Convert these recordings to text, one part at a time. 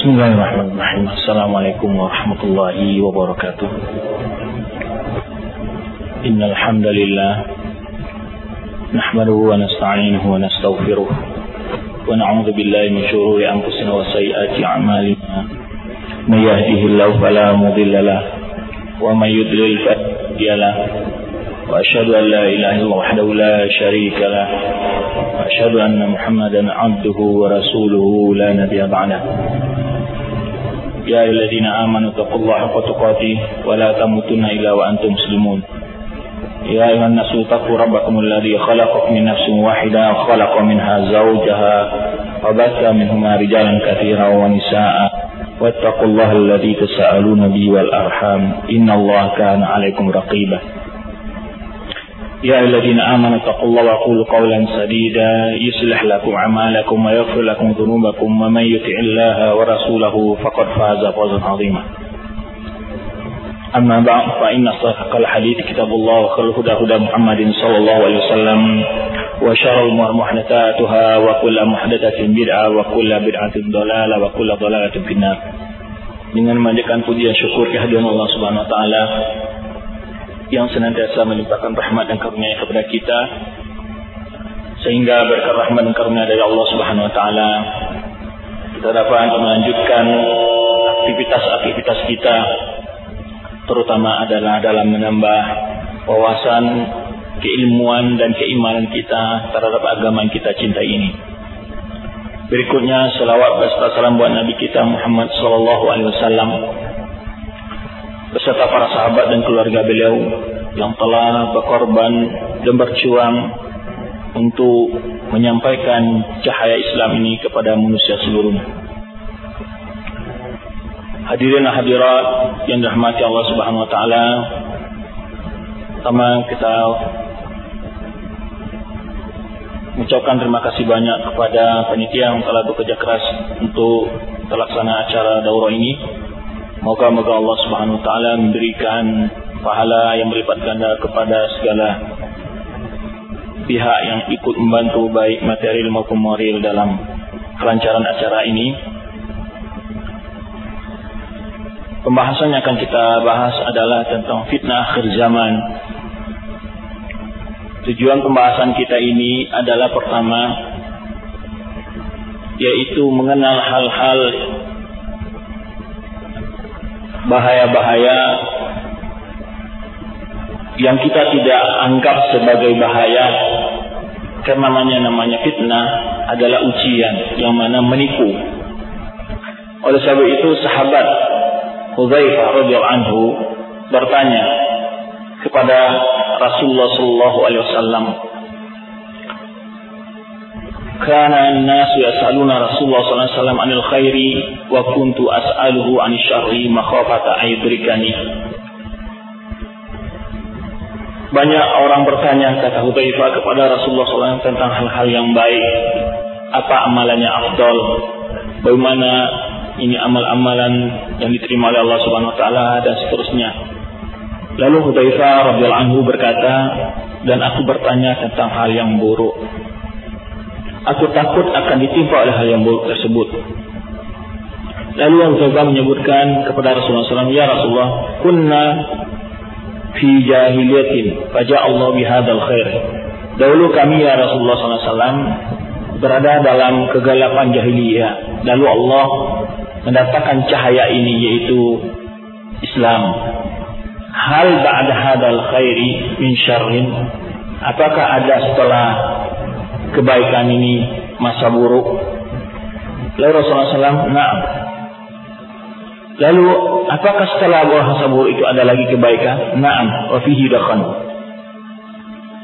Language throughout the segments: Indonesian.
Bismillahirrahmanirrahim. Assalamualaikum warahmatullahi wabarakatuh. Innal hamdalillah nahmaduhu wa nasta'inuhu wa nastaghfiruh wa na'udzu billahi min shururi anfusina wa sayyiati a'malina. May yahdihillahu fala mudilla lah wa may yudlil fala hadiya lah. Wa ashhadu an la ilaha illallah wahdahu la sharika lah. وأشهد أن محمدا عبده ورسوله لا نبي بعده يا أيها الذين آمنوا اتقوا الله حق تقاته ولا تموتن إلا وأنتم مسلمون. يا أيها الناس اتقوا ربكم الذي خلقكم من نفس واحدة وخلق منها زوجها وبث منهما رجالا كثيرا ونساء. واتقوا الله الذي تساءلون به والأرحام. إن الله كان عليكم رقيبا. يا الذين آمنوا اتقوا الله وقولوا قولا سديدا يصلح لكم أعمالكم ويغفر لكم ذنوبكم ومن يطع الله ورسوله فقد فاز فوزا عظيما. أما بعد فإن أصدق الحديث كتاب الله وخير الهدى هدى محمد صلى الله عليه وسلم وشر الأمور محدثاتها وكل محدثة بدعة وكل بدعة ضلالة وكل ضلالة في النار. Dengan memanjakan puji dan syukur kehadiran Allah Subhanahu wa taala yang senantiasa melimpahkan rahmat dan karunia kepada kita sehingga berkat rahmat dan karunia dari Allah Subhanahu wa taala kita dapat melanjutkan aktivitas-aktivitas kita terutama adalah dalam menambah wawasan keilmuan dan keimanan kita terhadap agama yang kita cintai ini. Berikutnya selawat beserta salam buat Nabi kita Muhammad sallallahu alaihi wasallam beserta para sahabat dan keluarga beliau yang telah berkorban dan berjuang untuk menyampaikan cahaya Islam ini kepada manusia seluruhnya. Hadirin hadirat yang dirahmati Allah Subhanahu wa taala. Pertama kita mengucapkan terima kasih banyak kepada panitia yang telah bekerja keras untuk terlaksana acara daurah ini. Moga-moga Allah Subhanahu wa taala memberikan pahala yang berlipat ganda kepada segala pihak yang ikut membantu baik material maupun moral dalam kelancaran acara ini. Pembahasan yang akan kita bahas adalah tentang fitnah akhir zaman. Tujuan pembahasan kita ini adalah pertama yaitu mengenal hal-hal bahaya-bahaya yang kita tidak anggap sebagai bahaya karena namanya namanya fitnah adalah ujian yang mana menipu. Oleh sebab itu sahabat Hudzaifah radhiyallahu anhu bertanya kepada Rasulullah sallallahu alaihi wasallam Kana an-nas yas'aluna Rasulullah sallallahu alaihi wasallam 'anil khairi wa kuntu as'aluhu 'anil syarri makhafata aydrikani Banyak orang bertanya kata Hudzaifah kepada Rasulullah SAW tentang hal-hal yang baik. Apa amalannya afdol? Bagaimana ini amal-amalan yang diterima oleh Allah Subhanahu wa taala dan seterusnya. Lalu Hudzaifah radhiyallahu anhu berkata, "Dan aku bertanya tentang hal yang buruk. Aku takut akan ditimpa oleh hal yang buruk tersebut." Lalu Hudzaifah menyebutkan kepada Rasulullah SAW, "Ya Rasulullah, kunna fi jahiliyatin faja Allah bihadzal khair. Dahulu kami ya Rasulullah SAW berada dalam kegelapan jahiliyah. Lalu Allah mendatangkan cahaya ini yaitu Islam. Hal ba'da hadzal khairi min syarrin? Apakah ada setelah kebaikan ini masa buruk? Lalu Rasulullah SAW, "Na'am." Lalu apakah setelah bahasa buruk itu ada lagi kebaikan? Naam, wa fihi.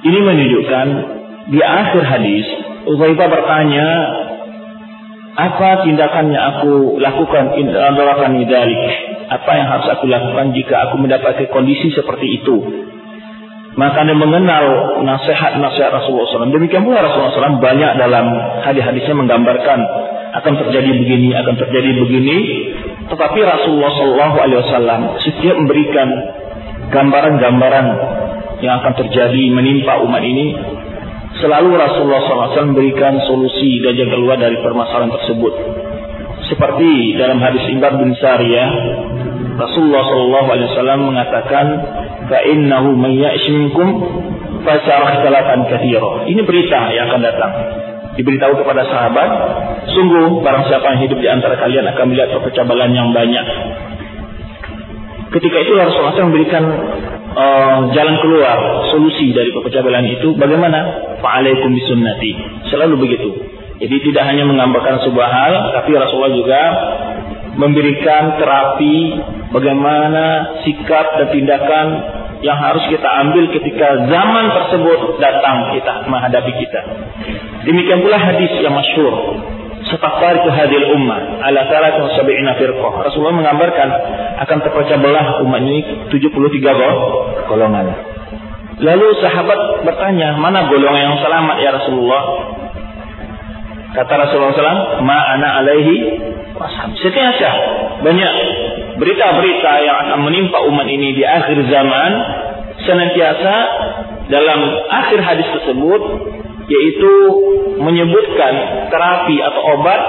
Ini menunjukkan di akhir hadis Uzaibah bertanya, apa tindakan yang aku lakukan indalakan? Apa yang harus aku lakukan jika aku mendapati kondisi seperti itu? Maka dia mengenal nasihat-nasihat Rasulullah SAW. Demikian pula Rasulullah SAW banyak dalam hadis-hadisnya menggambarkan akan terjadi begini, akan terjadi begini. Tetapi Rasulullah Wasallam setiap memberikan gambaran-gambaran yang akan terjadi menimpa umat ini, selalu Rasulullah SAW memberikan solusi dan jalan keluar dari permasalahan tersebut. Seperti dalam hadis Imam bin Sariyah, Rasulullah Wasallam mengatakan, "Fa innahu man ya'ish minkum fasarah salatan katsira." Ini berita yang akan datang. Diberitahu kepada sahabat, sungguh barang siapa yang hidup di antara kalian akan melihat perpecahan yang banyak. Ketika itu Rasulullah SAW memberikan uh, jalan keluar, solusi dari perpecahan itu. Bagaimana? Fa'alaikum bisunnati. Selalu begitu. Jadi tidak hanya menggambarkan sebuah hal, tapi Rasulullah juga memberikan terapi bagaimana sikap dan tindakan yang harus kita ambil ketika zaman tersebut datang kita menghadapi kita. Demikian pula hadis yang masyhur. Setafar ke hadil ummah ala sab'ina firqah. Rasulullah menggambarkan akan terpecah belah umat ini 73 golongan. Lalu sahabat bertanya, mana golongan yang selamat ya Rasulullah? Kata Rasulullah SAW, ma ana alaihi washab. Setiasa banyak berita-berita yang akan menimpa umat ini di akhir zaman senantiasa dalam akhir hadis tersebut yaitu menyebutkan terapi atau obat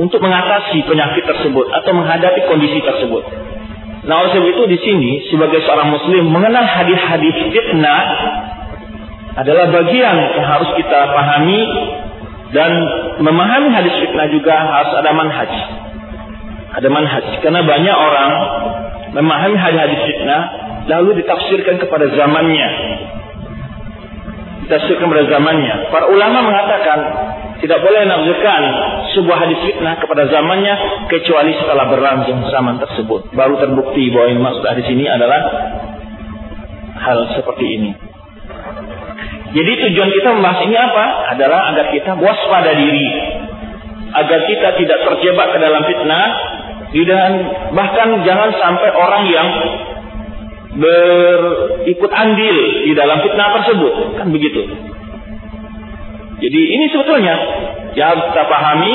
untuk mengatasi penyakit tersebut atau menghadapi kondisi tersebut. Nah, oleh itu di sini sebagai seorang muslim mengenal hadis-hadis fitnah adalah bagian yang harus kita pahami dan memahami hadis fitnah juga harus ada manhaj. Ada manhaj. Karena banyak orang memahami hadis-hadis fitnah lalu ditafsirkan kepada zamannya. Ditafsirkan kepada zamannya. Para ulama mengatakan tidak boleh menafsirkan sebuah hadis fitnah kepada zamannya kecuali setelah berlangsung zaman tersebut. Baru terbukti bahwa yang maksud hadis ini adalah hal seperti ini. Jadi tujuan kita membahas ini apa? Adalah agar kita waspada diri. Agar kita tidak terjebak ke dalam fitnah. Dan bahkan jangan sampai orang yang berikut andil di dalam fitnah tersebut. Kan begitu. Jadi ini sebetulnya yang kita pahami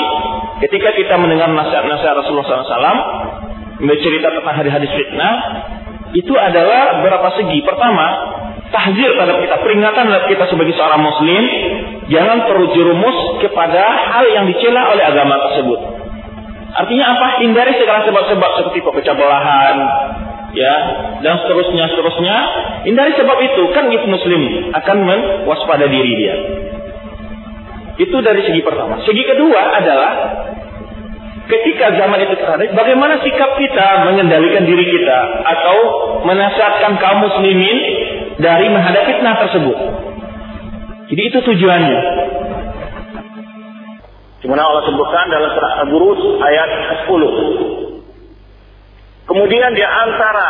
ketika kita mendengar nasihat-nasihat Rasulullah SAW bercerita tentang hadis-hadis fitnah itu adalah berapa segi. Pertama, tahzir terhadap kita, peringatan terhadap kita sebagai seorang muslim, jangan terjerumus kepada hal yang dicela oleh agama tersebut. Artinya apa? Hindari segala sebab-sebab seperti pecah belahan, ya, dan seterusnya seterusnya. Hindari sebab itu, kan itu muslim akan mewaspada diri dia. Itu dari segi pertama. Segi kedua adalah ketika zaman itu terjadi, bagaimana sikap kita mengendalikan diri kita atau menasihatkan kaum muslimin dari menghadapi fitnah tersebut. Jadi itu tujuannya. Di mana Allah sebutkan dalam surah Al-Buruz ayat 10. Kemudian di antara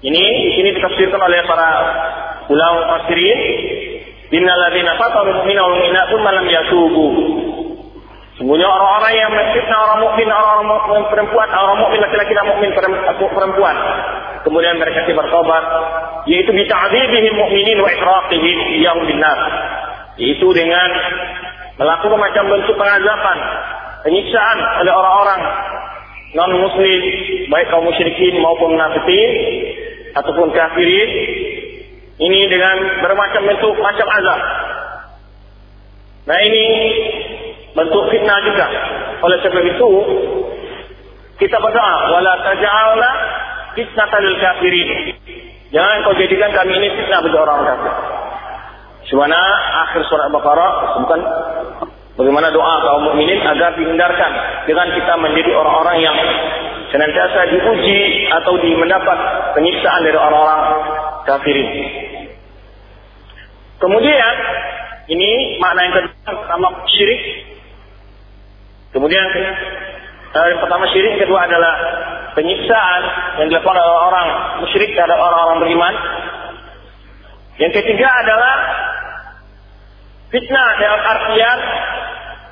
ini di sini ditafsirkan oleh para ulama tafsirin, innal ladzina fataru mu'mina wal mu'minat tsumma lam yatubu. Sungguhnya orang-orang yang menfitnah orang mukmin, orang-orang perempuan, orang mukmin laki-laki dan mukmin perempuan. Kemudian mereka bertobat, yaitu bita'dzibihim mu'minin wa ikraqihim iyyahu binnar. Yaitu dengan melakukan macam bentuk pengazaban, penyiksaan oleh orang-orang non muslim, baik kaum musyrikin maupun munafikin ataupun kafirin. Ini dengan bermacam bentuk macam azab. Nah ini bentuk fitnah juga. Oleh sebab itu kita berdoa wala taj'alna fitnatan lil kafirin. Jangan kau jadikan kami ini fitnah bagi orang kafir. Sebagaimana akhir surat Baqarah bukan bagaimana doa kaum mukminin agar dihindarkan dengan kita menjadi orang-orang yang senantiasa diuji atau di mendapat penyiksaan dari orang-orang kafirin. Kemudian ini makna yang kedua pertama syirik Kemudian eh, yang pertama syirik, kedua adalah penyiksaan yang dilakukan oleh orang musyrik terhadap orang-orang beriman. Yang ketiga adalah fitnah dalam artian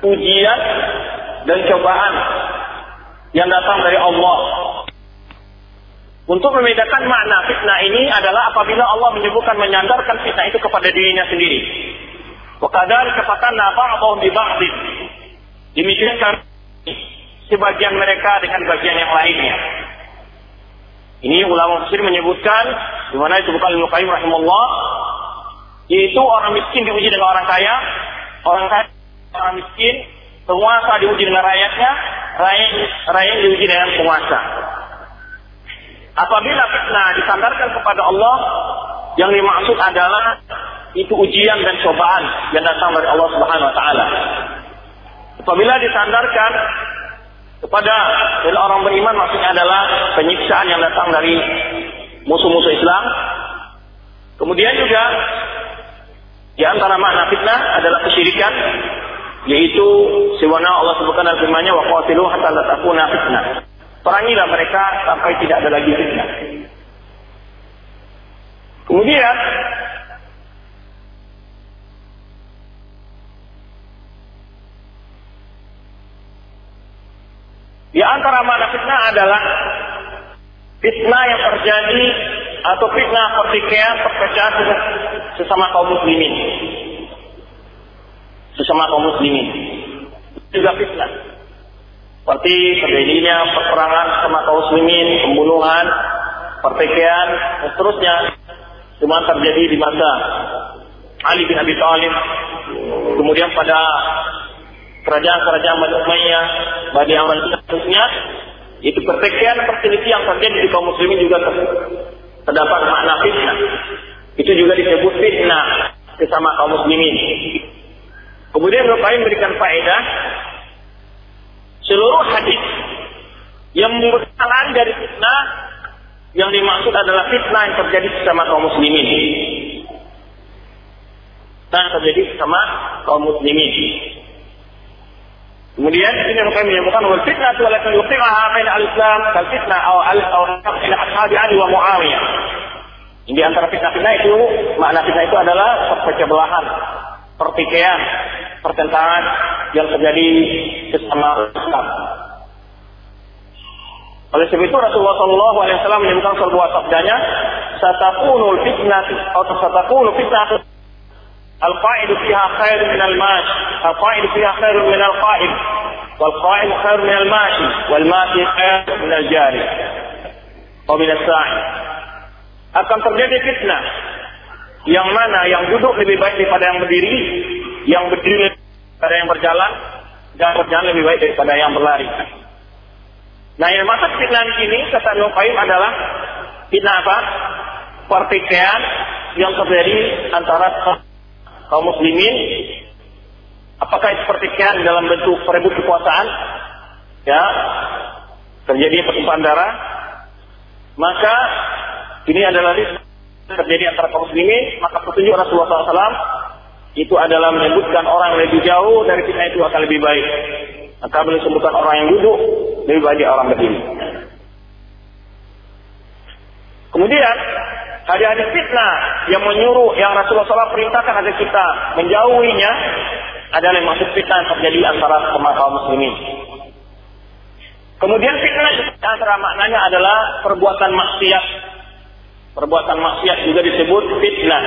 ujian dan cobaan yang datang dari Allah. Untuk membedakan makna fitnah ini adalah apabila Allah menyebutkan menyandarkan fitnah itu kepada dirinya sendiri. Wakadar kefatanna ba'dhum bi ba'dhin. Demikian sebagian mereka dengan bagian yang lainnya. Ini ulama tafsir menyebutkan di mana itu bukan Ibnu Qayyim rahimahullah yaitu orang miskin diuji dengan orang kaya, orang kaya orang miskin, penguasa diuji dengan rakyatnya, rakyat rakyat diuji dengan penguasa. Apabila fitnah disandarkan kepada Allah, yang dimaksud adalah itu ujian dan cobaan yang datang dari Allah Subhanahu wa taala. Apabila disandarkan kepada orang beriman maksudnya adalah penyiksaan yang datang dari musuh-musuh Islam. Kemudian juga di antara makna fitnah adalah kesyirikan yaitu sewana Allah sebutkan dalam firman-Nya wa qatilu hatta la takuna fitnah. Perangilah mereka sampai tidak ada lagi fitnah. Kemudian Di antara makna fitnah adalah fitnah yang terjadi atau fitnah pertikaian perpecahan sesama kaum muslimin. Sesama kaum muslimin. Juga fitnah. Seperti terjadinya perperangan sama kaum muslimin, pembunuhan, pertikaian, dan seterusnya. Cuma terjadi di masa Ali bin Abi Thalib. Kemudian pada kerajaan-kerajaan Bani Umayyah, Bani Awan khususnya itu pertikaian perselisihan yang terjadi di kaum muslimin juga terdapat makna fitnah. Itu juga disebut fitnah sesama kaum muslimin. Kemudian Ibnu memberikan faedah seluruh hadis yang berkaitan dari fitnah yang dimaksud adalah fitnah yang terjadi bersama kaum muslimin. Dan terjadi bersama kaum muslimin. Kemudian ini yang kami menyebutkan wal fitnah itu adalah yuqi'aha bain al-Islam kal fitnah atau al atau ila ashabi Ali wa Muawiyah. Ini antara fitnah-fitnah itu makna fitnah itu adalah perpecah belahan, pertikaian, pertentangan yang terjadi sesama Islam. Oleh sebab itu Rasulullah Shallallahu Alaihi Wasallam menyebutkan sebuah sabdanya, "Satakunul fitnah atau satakunu fitnah القائد فيها خير من الماشي القائد فيها خير من القائد والقائد خير من الماشي والماشي خير من الجاري ومن الساعي akan terjadi fitnah yang mana yang duduk lebih baik daripada yang berdiri yang berdiri daripada yang berjalan dan berjalan lebih baik daripada yang berlari nah yang maksud fitnah ini kata Nukaim adalah fitnah apa? pertikaian yang terjadi antara kaum muslimin apakah itu pertikaian dalam bentuk perebut kekuasaan? Ya terjadi pertumpahan darah maka ini adalah terjadi antara kaum muslimin. Maka petunjuk Rasulullah SAW itu adalah menyebutkan orang yang lebih jauh dari fitnah itu akan lebih baik. Maka beliau orang yang duduk lebih baik orang berdiri. Kemudian hadis-hadis fitnah yang menyuruh yang Rasulullah SAW perintahkan agar kita menjauhinya adalah yang maksud fitnah yang terjadi antara kaum muslimin. Kemudian fitnah antara maknanya adalah perbuatan maksiat. Perbuatan maksiat juga disebut fitnah.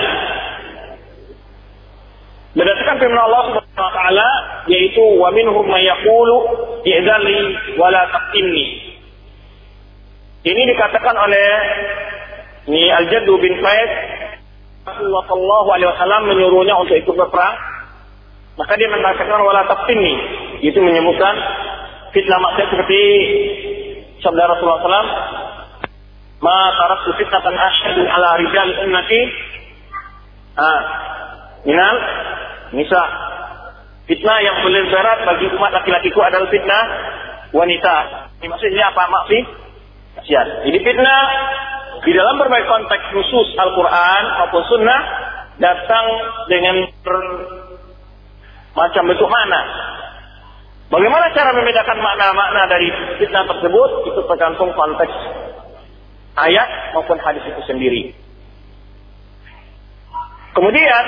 Berdasarkan firman Allah Subhanahu wa taala yaitu wa minhum may yaqulu. Ini dikatakan oleh ini Al-Jaddu bin Qais Rasulullah Shallallahu Alaihi Wasallam menyuruhnya untuk ikut berperang. Maka dia mengatakan wala taftinni. Itu menyebutkan fitnah maksiat seperti sabda Rasulullah SAW. Ma taraktu fitnatan asyadu ala rijal ummati. Ah, minal nisa. Fitnah yang paling berat bagi umat laki-lakiku adalah fitnah wanita. Ini maksudnya apa maksiat? Jadi fitnah di dalam berbagai konteks khusus Al-Quran maupun Sunnah datang dengan macam bentuk mana. Bagaimana cara membedakan makna-makna dari fitnah tersebut itu tergantung konteks ayat maupun hadis itu sendiri. Kemudian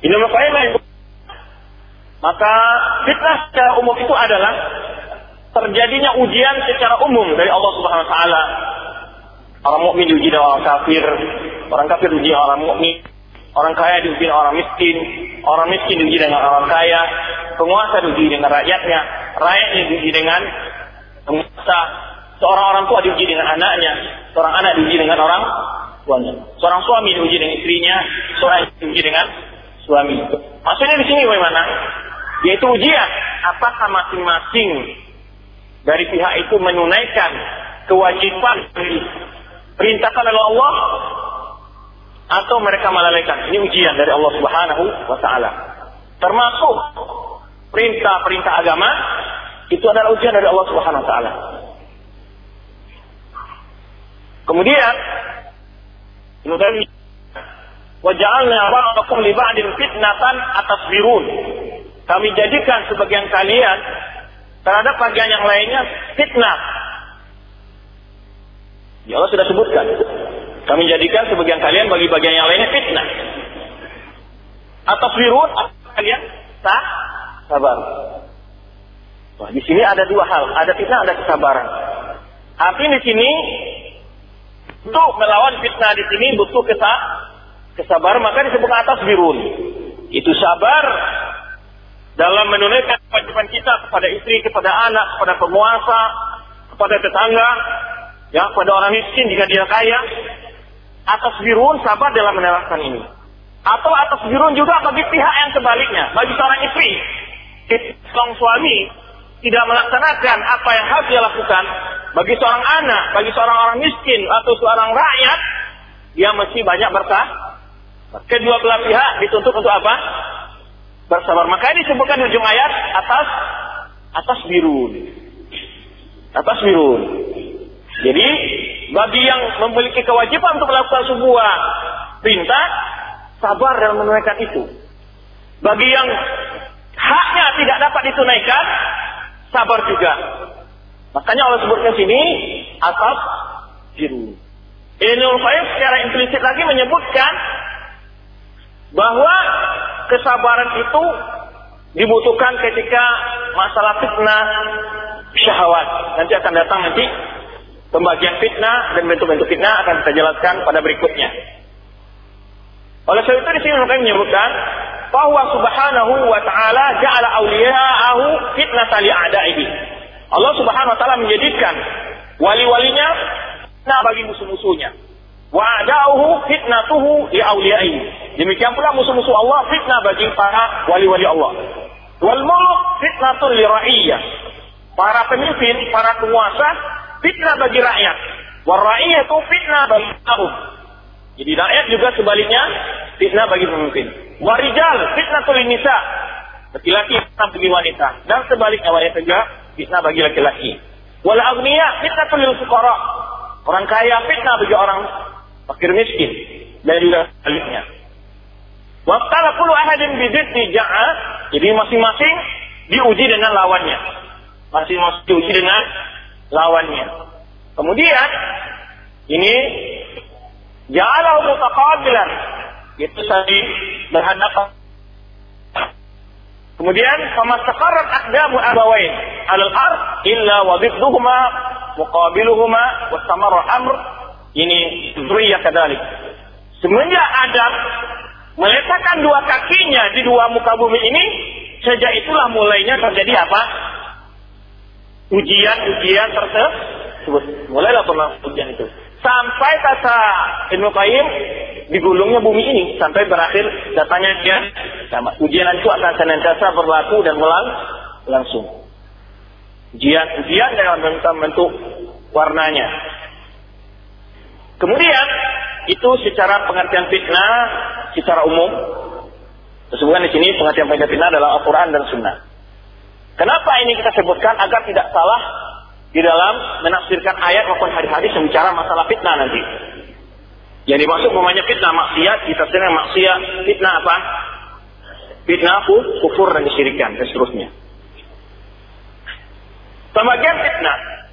ini maka fitnah secara umum itu adalah terjadinya ujian secara umum dari Allah Subhanahu wa taala. Orang mukmin diuji dengan orang kafir, orang kafir diuji orang mukmin, orang kaya diuji orang miskin, orang miskin diuji dengan orang kaya, penguasa diuji dengan rakyatnya, rakyatnya diuji dengan penguasa, seorang orang tua diuji dengan anaknya, seorang anak diuji dengan orang tuanya, seorang suami diuji dengan istrinya, seorang istri diuji dengan suami. Maksudnya di sini bagaimana? Yaitu ujian. Apakah masing-masing dari pihak itu menunaikan kewajiban perintahkan oleh Allah atau mereka melalaikan. Ini ujian dari Allah Subhanahu wa taala. Termasuk perintah-perintah agama itu adalah ujian dari Allah Subhanahu wa taala. Kemudian Ibnu Taimiyah waja'alna ba'dakum li ba'din fitnatan atasbirun. Kami jadikan sebagian kalian terhadap bagian yang lainnya fitnah. Ya Allah sudah sebutkan. Kami jadikan sebagian kalian bagi bagian yang lainnya fitnah. Atau firun, kalian sah, sabar. Wah, di sini ada dua hal, ada fitnah, ada kesabaran. Artinya di sini untuk melawan fitnah di sini butuh kesah, kesabaran, maka disebut atas birun. Itu sabar dalam menunaikan kewajiban kita kepada istri, kepada anak, kepada penguasa, kepada tetangga, ya, kepada orang miskin jika dia kaya. Atas birun sabar dalam menerapkan ini. Atau atas birun juga bagi pihak yang sebaliknya, bagi seorang istri. Seorang suami tidak melaksanakan apa yang harus dia lakukan, bagi seorang anak, bagi seorang orang miskin atau seorang rakyat, dia mesti banyak berkah. Kedua belah pihak dituntut untuk apa? Bersabar. Maka ini disebutkan di ujung ayat atas atas birun. Atas birun. Jadi bagi yang memiliki kewajiban untuk melakukan sebuah perintah, sabar dalam menunaikan itu. Bagi yang haknya tidak dapat ditunaikan, sabar juga. Makanya Allah sebutkan sini atas biru. Ibnul Qayyim secara implisit lagi menyebutkan bahwa kesabaran itu dibutuhkan ketika masalah fitnah syahwat. Nanti akan datang nanti pembagian fitnah dan bentuk-bentuk fitnah akan kita jelaskan pada berikutnya. Oleh sebab itu di sini Ibnu menyebutkan bahwa subhanahu wa ta'ala ja'ala awliya'ahu fitnatan li'ada'ihi. Allah subhanahu wa ta'ala menjadikan wali-walinya fitnah bagi musuh-musuhnya. Wa a'da'uhu fitnatuhu li'awliya'ihi. Demikian pula musuh-musuh Allah fitnah bagi para wali-wali Allah. Wal muluk fitnatun li ra'iyyah. Para pemimpin, para penguasa fitnah bagi rakyat. Wa ra'iyyatu fitnah bagi tahun. Jadi rakyat juga sebaliknya fitnah bagi pemimpin. Warijal fitnatul nisa. Laki-laki fitnah bagi wanita. Dan sebaliknya wanita juga fitnah bagi laki-laki. Wal agniya fitnatul fuqara. Orang kaya fitnah bagi orang fakir miskin. Dan juga sebaliknya. Waqala kullu ahadin bididdi ja'a. Jadi masing-masing diuji dengan lawannya. Masing-masing diuji dengan lawannya. Kemudian ini ja'alahu mutaqabilan. Itu tadi berhadapan. Kemudian famastaqarrat aqdamu abawain 'alal ard illa wa muqabiluhuma wastamarra amr ini zuriyah kadalik. Semenjak Adam meletakkan dua kakinya di dua muka bumi ini, sejak itulah mulainya terjadi apa? Ujian-ujian tersebut. Mulailah ujian itu. Sampai kata Ibnu Qayyim digulungnya bumi ini sampai berakhir datanya dia sama. Ujian itu akan senantiasa berlaku dan melang langsung. Ujian-ujian dengan bentuk warnanya. Kemudian itu secara pengertian fitnah secara umum. Disebutkan di sini pengertian fitnah adalah Al-Quran dan Sunnah. Kenapa ini kita sebutkan agar tidak salah di dalam menafsirkan ayat maupun hadis-hadis yang bicara masalah fitnah nanti. Yang dimaksud namanya fitnah maksiat, ditafsirkan maksiat, fitnah apa? Fitnah kufur dan kesyirikan dan seterusnya. Pembagian fitnah.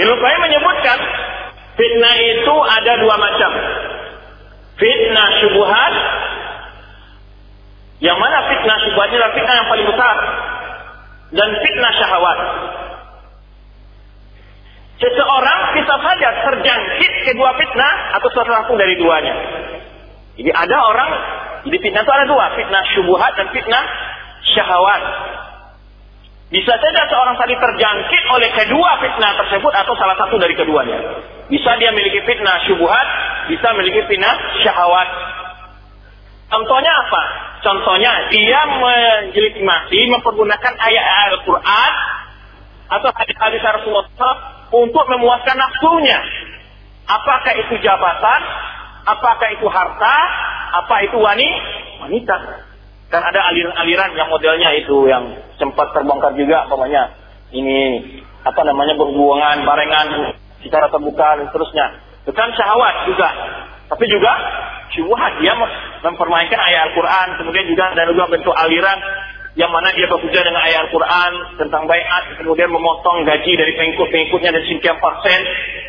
Ilmu Qayyim menyebutkan fitnah itu ada dua macam. Fitnah syubuhat yang mana fitnah syubuhat adalah fitnah yang paling besar dan fitnah syahwat. Seseorang bisa saja terjangkit kedua fitnah atau satu dari duanya. Jadi ada orang, jadi fitnah itu ada dua, fitnah syubuhat dan fitnah syahwat. Bisa saja seorang tadi terjangkit oleh kedua fitnah tersebut atau salah satu dari keduanya. Bisa dia memiliki fitnah syubuhat, bisa memiliki fitnah syahwat. Contohnya apa? contohnya dia menjelitimasi mempergunakan ayat-ayat Al-Quran atau hadis-hadis Rasulullah untuk memuaskan nafsunya. Apakah itu jabatan? Apakah itu harta? Apa itu wanita? Dan ada aliran-aliran yang modelnya itu yang sempat terbongkar juga, pokoknya ini apa namanya berhubungan barengan secara terbuka dan seterusnya. Itu kan syahwat juga. Tapi juga syubhat dia mempermainkan ayat Al-Quran. Kemudian juga ada juga bentuk aliran yang mana dia bekerja dengan ayat Al-Quran tentang bayat, kemudian memotong gaji dari pengikut-pengikutnya dari sekian persen.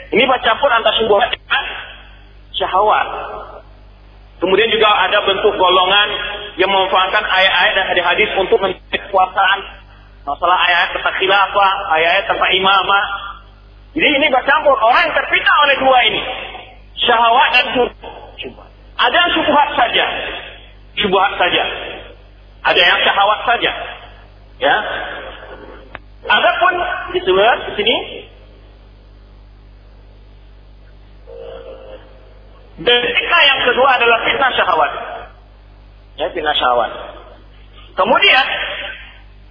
Ini campur antara syubhat dengan syahwat. Kemudian juga ada bentuk golongan yang memanfaatkan ayat-ayat dan hadis-hadis untuk mencari kekuasaan. Masalah ayat tentang khilafah, ayat-ayat tentang imamah. Jadi ini bercampur. Orang yang terfitnah oleh dua ini. Syahwat dan syubhat. Ada yang syubhat saja. Syubhat saja. Ada yang syahwat saja. Ya. Adapun disebut di sini dan fitnah yang kedua adalah fitnah syahwat. Ya, fitnah syahwat. Kemudian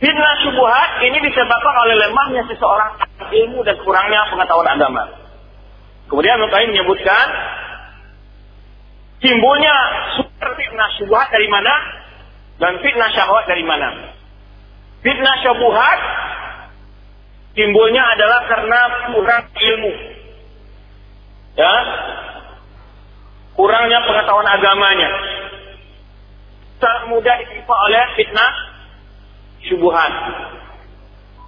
fitnah syubhat ini disebabkan oleh lemahnya seseorang ilmu dan kurangnya pengetahuan agama. Kemudian Nukai menyebutkan timbulnya sumber fitnah syubhat dari mana dan fitnah syahwat dari mana? Fitnah syubhat timbulnya adalah karena kurang ilmu. Ya. Kurangnya pengetahuan agamanya. Tak mudah ditimpa oleh fitnah syubhat.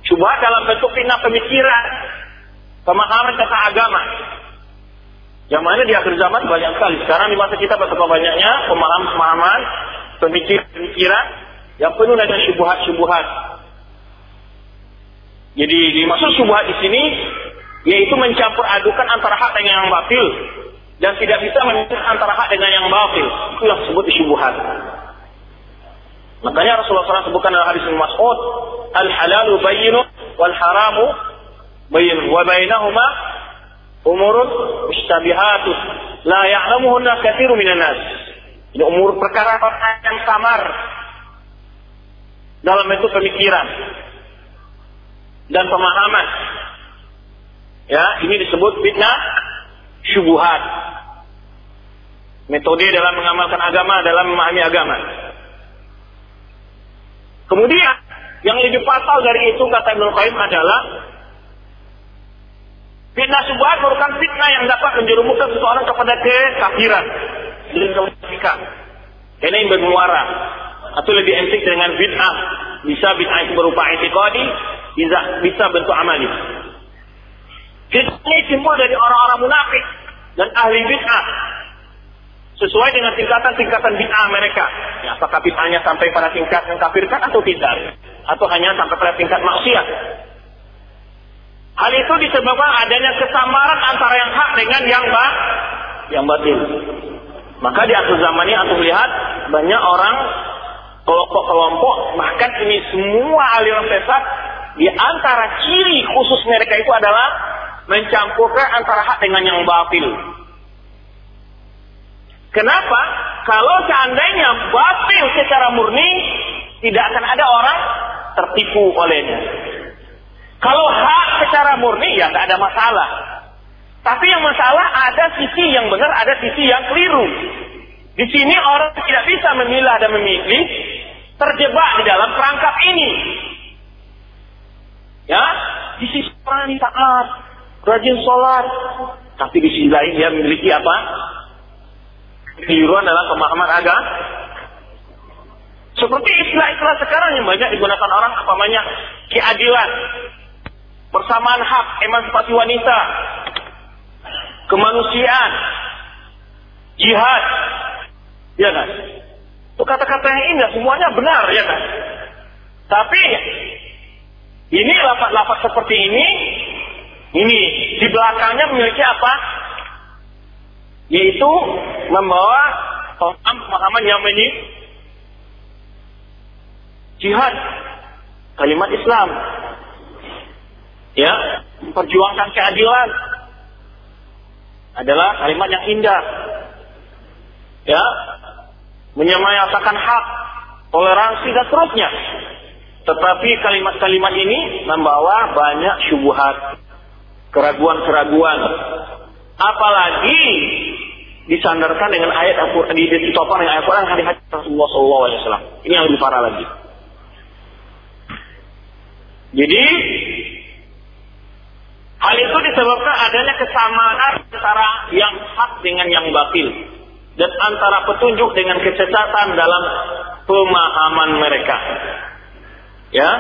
Syubhat dalam bentuk fitnah pemikiran, pemahaman tentang agama. Yang mana di akhir zaman banyak sekali. Sekarang di masa kita betapa banyaknya pemahaman-pemahaman pemikiran yang penuh dengan syubhat-syubhat. Jadi dimaksud syubhat di sini yaitu mencampur adukan antara hak dengan yang batil dan tidak bisa menyebut antara hak dengan yang batil. Itu yang disebut syubhat. Makanya Rasulullah SAW sebutkan dalam hadis Mas'ud, al-halalu bayyinun wal haramu bayyinun wa bainahuma umurun mustabihatun la ya'lamuhunna katsirun minan nas. Ini umur perkara yang samar dalam bentuk pemikiran dan pemahaman. Ya, ini disebut fitnah syubuhat. Metode dalam mengamalkan agama, dalam memahami agama. Kemudian, yang lebih fatal dari itu kata Ibnu Qayyim adalah fitnah syubhat merupakan fitnah yang dapat menjerumuskan seseorang kepada kekafiran dan kemunafikan. Ini yang bermuara atau lebih entik dengan bid'ah. Bisa bid'ah itu berupa itikadi, bisa bisa bentuk amali. Fitnah ini timbul dari orang-orang munafik dan ahli bid'ah. Sesuai dengan tingkatan-tingkatan bid'ah mereka. Ya, apakah bid'ahnya sampai pada tingkat yang kafirkan atau tidak? Atau hanya sampai pada tingkat maksiat? Hal itu disebabkan adanya kesamaran antara yang hak dengan yang ba yang batil. Maka di akhir zaman ini aku melihat banyak orang kelompok-kelompok bahkan ini semua aliran sesat di antara ciri khusus mereka itu adalah mencampurkan antara hak dengan yang batil. Kenapa? Kalau seandainya batil secara murni, tidak akan ada orang tertipu olehnya. Kalau hak secara murni, ya nggak ada masalah. Tapi yang masalah ada sisi yang benar, ada sisi yang keliru. Di sini orang tidak bisa memilah dan memilih, terjebak di dalam perangkap ini. Ya, di sisi orang taat, rajin sholat, tapi di sisi lain dia memiliki apa? Keliruan dalam pemahaman agama. Seperti istilah-istilah sekarang yang banyak digunakan orang apa namanya keadilan, persamaan hak, emansipasi wanita, kemanusiaan, jihad, ya kan? Itu kata-kata yang indah, semuanya benar, ya kan? Tapi ini lapat-lapat seperti ini, ini di belakangnya memiliki apa? Yaitu membawa pemahaman yang ini jihad, kalimat Islam, ya, memperjuangkan keadilan, adalah kalimat yang indah. Ya, menyamayakan hak, toleransi dan seterusnya. Tetapi kalimat-kalimat ini membawa banyak syubhat, keraguan-keraguan. Apalagi disandarkan dengan ayat Al-Quran, ditopang dengan ayat Al-Quran hari hadis Rasulullah SAW. Ini yang lebih parah lagi. Jadi, hal itu disebabkan adanya kesamaan antara yang hak dengan yang batil. Dan antara petunjuk dengan kesesatan dalam pemahaman mereka. Ya,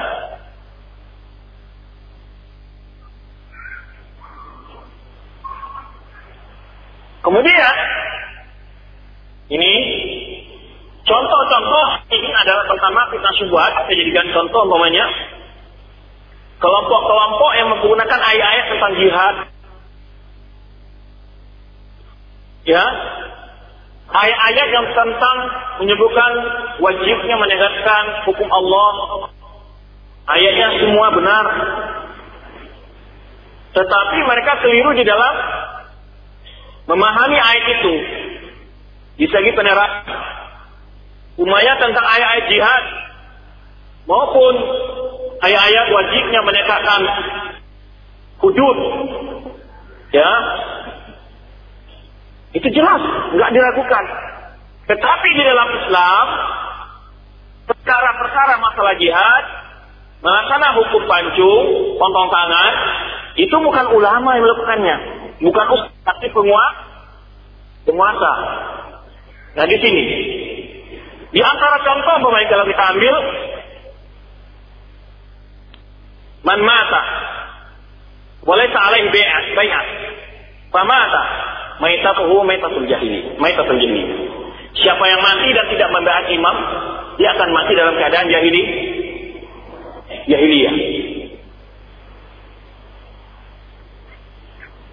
Kemudian ini contoh-contoh ini adalah pertama fitnah syubhat saya jadikan contoh umpamanya. Kelompok-kelompok yang menggunakan ayat-ayat tentang jihad. Ya. Ayat-ayat yang tentang menyebutkan wajibnya menegakkan hukum Allah. Ayatnya semua benar. Tetapi mereka keliru di dalam memahami ayat itu. Di segi penerapan Umayyah tentang ayat-ayat jihad. Maupun ayat-ayat wajibnya menegakkan hudud ya. Itu jelas nggak diragukan. Tetapi di dalam Islam perkara-perkara masalah jihad melaksanakan hukum pancung pontong tangan itu bukan ulama yang melakukannya. Bukan ustaz tapi penguasa. Penguasa. Nah di sini, di antara contoh pemain kalau kita ambil, man mata, boleh saleh bayat, bayat, pamata, maitatuhu maitatul jahili, maitatul jahili. Siapa yang mati dan tidak membaat imam, dia akan mati dalam keadaan jahili, jahiliyah.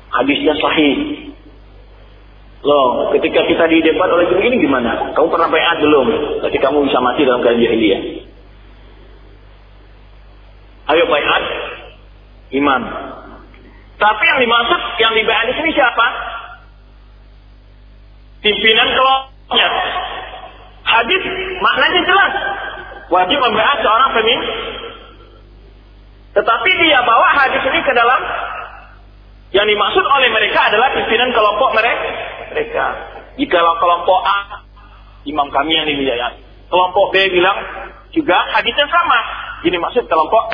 Hadisnya sahih. Loh, ketika kita di debat oleh begini gimana? Kamu pernah bayat belum? Berarti kamu bisa mati dalam keadaan jahiliyah. Ayo bayat imam. Tapi yang dimaksud yang dibayat di sini siapa? Pimpinan kelompoknya. Hadis maknanya jelas. Wajib membahas seorang pemimpin. Tetapi dia bawa hadis ini ke dalam yang dimaksud oleh mereka adalah pimpinan kelompok mereka. Jika kelompok A, imam kami yang dimuliakan. Kelompok B bilang juga hadisnya sama. Jadi maksud kelompok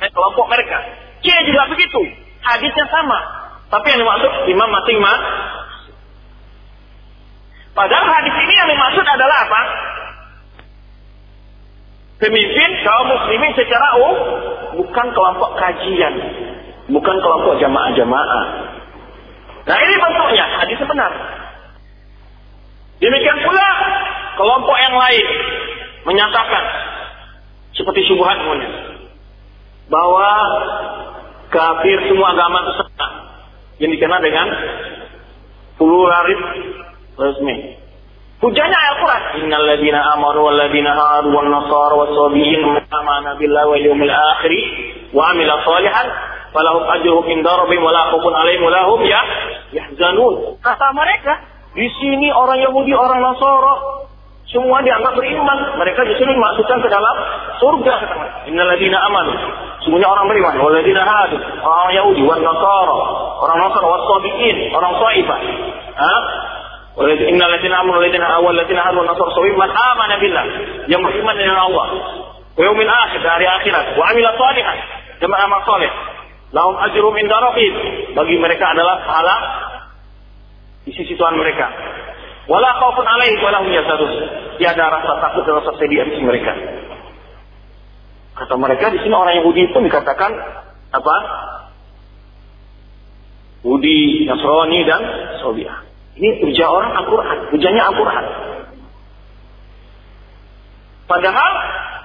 kelompok mereka. C juga begitu. Hadisnya sama. Tapi yang dimaksud imam masing-masing. Padahal hadis ini yang dimaksud adalah apa? Pemimpin kaum muslimin secara umum bukan kelompok kajian bukan kelompok jamaah-jamaah. Nah ini bentuknya, hadis benar. Demikian pula kelompok yang lain menyatakan seperti syubhat punya bahwa kafir semua agama itu sama yang dikenal dengan pluralis resmi. Hujahnya Al-Quran. Innal ladina amanu wal ladina hadu wal nasara was sabiyin amana billahi wal yawmil akhir wa amila salihan falahum ajruhum inda rabbihim wala khaufun alaihim wala hum ya yahzanun. Kata mereka, di sini orang Yahudi, orang Nasara semua dianggap beriman. Mereka justru dimaksudkan ke dalam surga. Innalladzina amanu. Semuanya orang beriman. Walladzina hadu. Orang Yahudi, wan Nasara. Orang Nasara, wasabiin. Orang Saibah. Hah? Innalladzina amanu walladzina walladzina hadu wan Nasara sabiin. Man amana billah. Yang beriman dengan Allah. Wa yaumil akhir, dari akhirat. Wa amila salihan. Dan beramal saleh. Lahum ajrum inda rabbihim. Bagi mereka adalah pahala di sisi Tuhan mereka. Wala khaufun alaihim wala hum yahzanun. Tiada rasa takut dan rasa sedih di mereka. Kata mereka di sini orang Yahudi pun dikatakan apa? Yahudi, Nasrani dan Sobiah. Ini hujah orang Al-Quran. Hujahnya Al-Quran. Padahal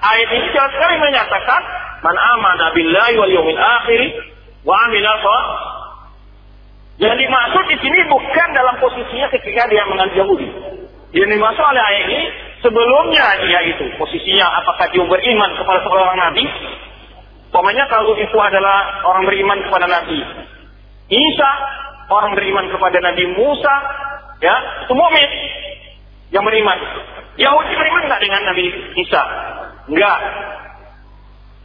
ayat ini sekali menyatakan man amana billahi wal yawmil akhir wa amila Yang dimaksud di sini bukan dalam posisinya ketika dia mengambil Yahudi. Yang dimaksud oleh ayat ini sebelumnya dia itu posisinya apakah dia beriman kepada seorang nabi? Pokoknya kalau itu adalah orang beriman kepada Nabi Isa, orang beriman kepada Nabi Musa, ya, mukmin yang beriman. Yahudi beriman nggak dengan Nabi Isa? Enggak.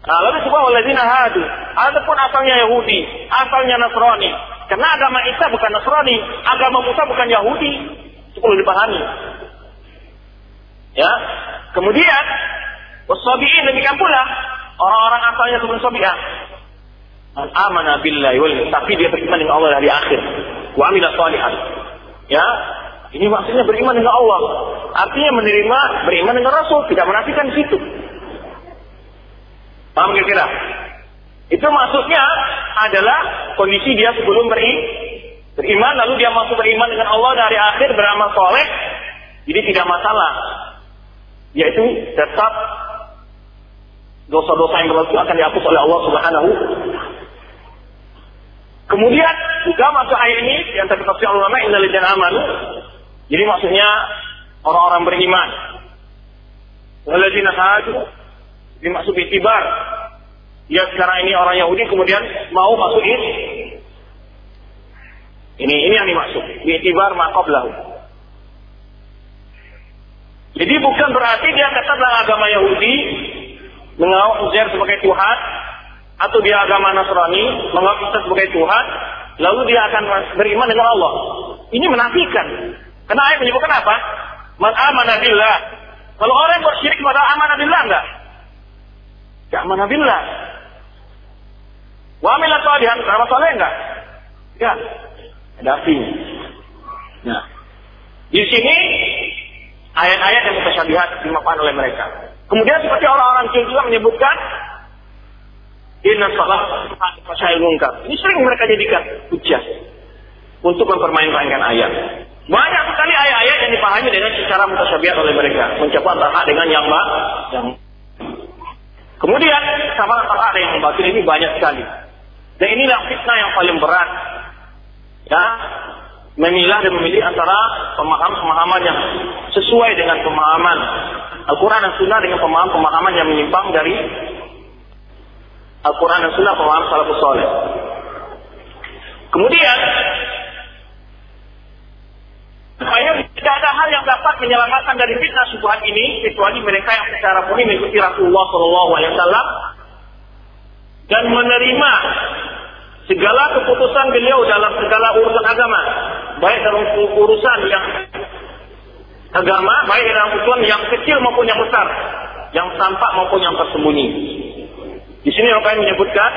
Nah, lalu sebab waladina hadu. Adapun asalnya Yahudi, asalnya Nasrani. Karena agama Isa bukan Nasrani, agama Musa bukan Yahudi. Itu perlu dipahami. Ya. Kemudian, wasabiin demikian pula orang-orang asalnya sebelum sabi'ah. Al amana billahi wal tapi dia beriman dengan Allah dari akhir. Wa amila salihan. Ya, ini maksudnya beriman dengan Allah. Artinya menerima, beriman dengan Rasul, tidak menafikan situ. Paham kira-kira? Itu maksudnya adalah kondisi dia sebelum beri, beriman, lalu dia masuk beriman dengan Allah dari akhir beramal soleh, jadi tidak masalah. Yaitu tetap dosa-dosa yang berlaku akan dihapus oleh Allah Subhanahu. Kemudian juga masuk ayat ini yang tafsir ulama innal amanu. Jadi maksudnya orang-orang beriman. Walladzina hadu dimaksud itibar. Ya sekarang ini orang Yahudi kemudian mau masuk ini. Ini ini yang dimaksud. Itibar maqablahu. Jadi bukan berarti dia dalam agama Yahudi mengawal Uzair sebagai Tuhan atau dia agama Nasrani mengawal Isa sebagai Tuhan lalu dia akan beriman dengan Allah. Ini menafikan. Karena ayat menyebutkan apa? Man amana billah. Kalau orang bersyirik kepada amanah billah enggak? Ya amanah billah. Wa amila salihan, amal soleh enggak? Ya. Ada api. Nah. Di sini ayat-ayat yang mutasyabihat dimakan oleh mereka. Kemudian seperti orang-orang kecil juga menyebutkan Inna salah fasyahil mungkar. Ini sering mereka jadikan hujah untuk mempermainkan ayat. Banyak sekali ayat-ayat yang dipahami dengan secara mutasyabihat oleh mereka. Mencoba antara dengan yang yang Kemudian sama ada yang batil ini banyak sekali. Dan inilah fitnah yang paling berat. Ya, memilah dan memilih antara pemahaman-pemahaman yang sesuai dengan pemahaman Al-Quran dan Sunnah dengan pemahaman-pemahaman yang menyimpang dari Al-Quran dan Sunnah pemahaman salafus soleh. Kemudian Supaya tidak ada hal yang dapat menyelamatkan dari fitnah subuhan ini kecuali mereka yang secara murni mengikuti Rasulullah Shallallahu Alaihi Wasallam dan menerima segala keputusan beliau dalam segala urusan agama, baik dalam urusan yang agama, baik dalam urusan yang kecil maupun yang besar, yang tampak maupun yang tersembunyi. Di sini yang menyebutkan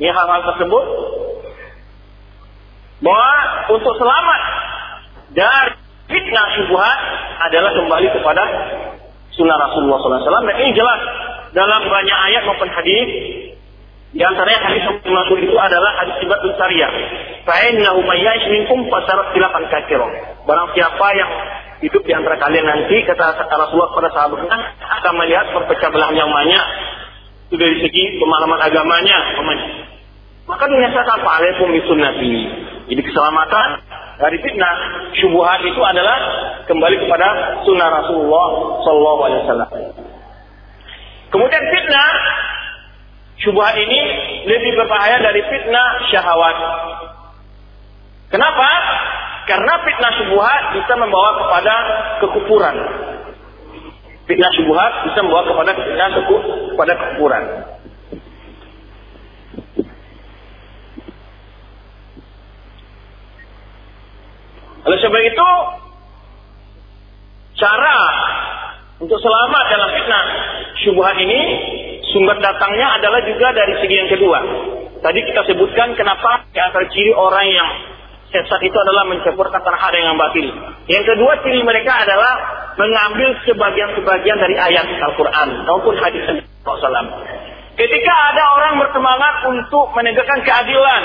ini hal-hal tersebut bahwa untuk selamat dari fitnah syubhat adalah kembali kepada sunnah Rasulullah SAW. Dan ini jelas dalam banyak ayat maupun hadis. Di antaranya hadis yang masuk itu adalah hadis ibadah syariah. Fa'innahu mayya'ish minkum fasarat silapan katsira. Barang siapa yang hidup di antara kalian nanti kata Rasulullah kepada sahabatnya akan melihat perpecah belah yang banyak itu dari segi pemahaman agamanya maka dunia saya apa alaikum bisunnati jadi keselamatan dari fitnah syubhat itu adalah kembali kepada sunnah Rasulullah Sallallahu Alaihi Wasallam. Kemudian fitnah syubhat ini lebih berbahaya dari fitnah syahwat. Kenapa? Karena fitnah syubhat bisa membawa kepada kekufuran. Fitnah syubhat bisa membawa kepada fitnah kepada kekufuran. Oleh sebab itu, cara untuk selamat dalam fitnah syubhat ini sumber datangnya adalah juga dari segi yang kedua. Tadi kita sebutkan kenapa di antara ciri orang yang sesat itu adalah mencampurkan hak dengan batil. Yang kedua ciri mereka adalah mengambil sebagian-sebagian dari ayat Al-Quran maupun hadis Rasulullah. Ketika ada orang bersemangat untuk menegakkan keadilan,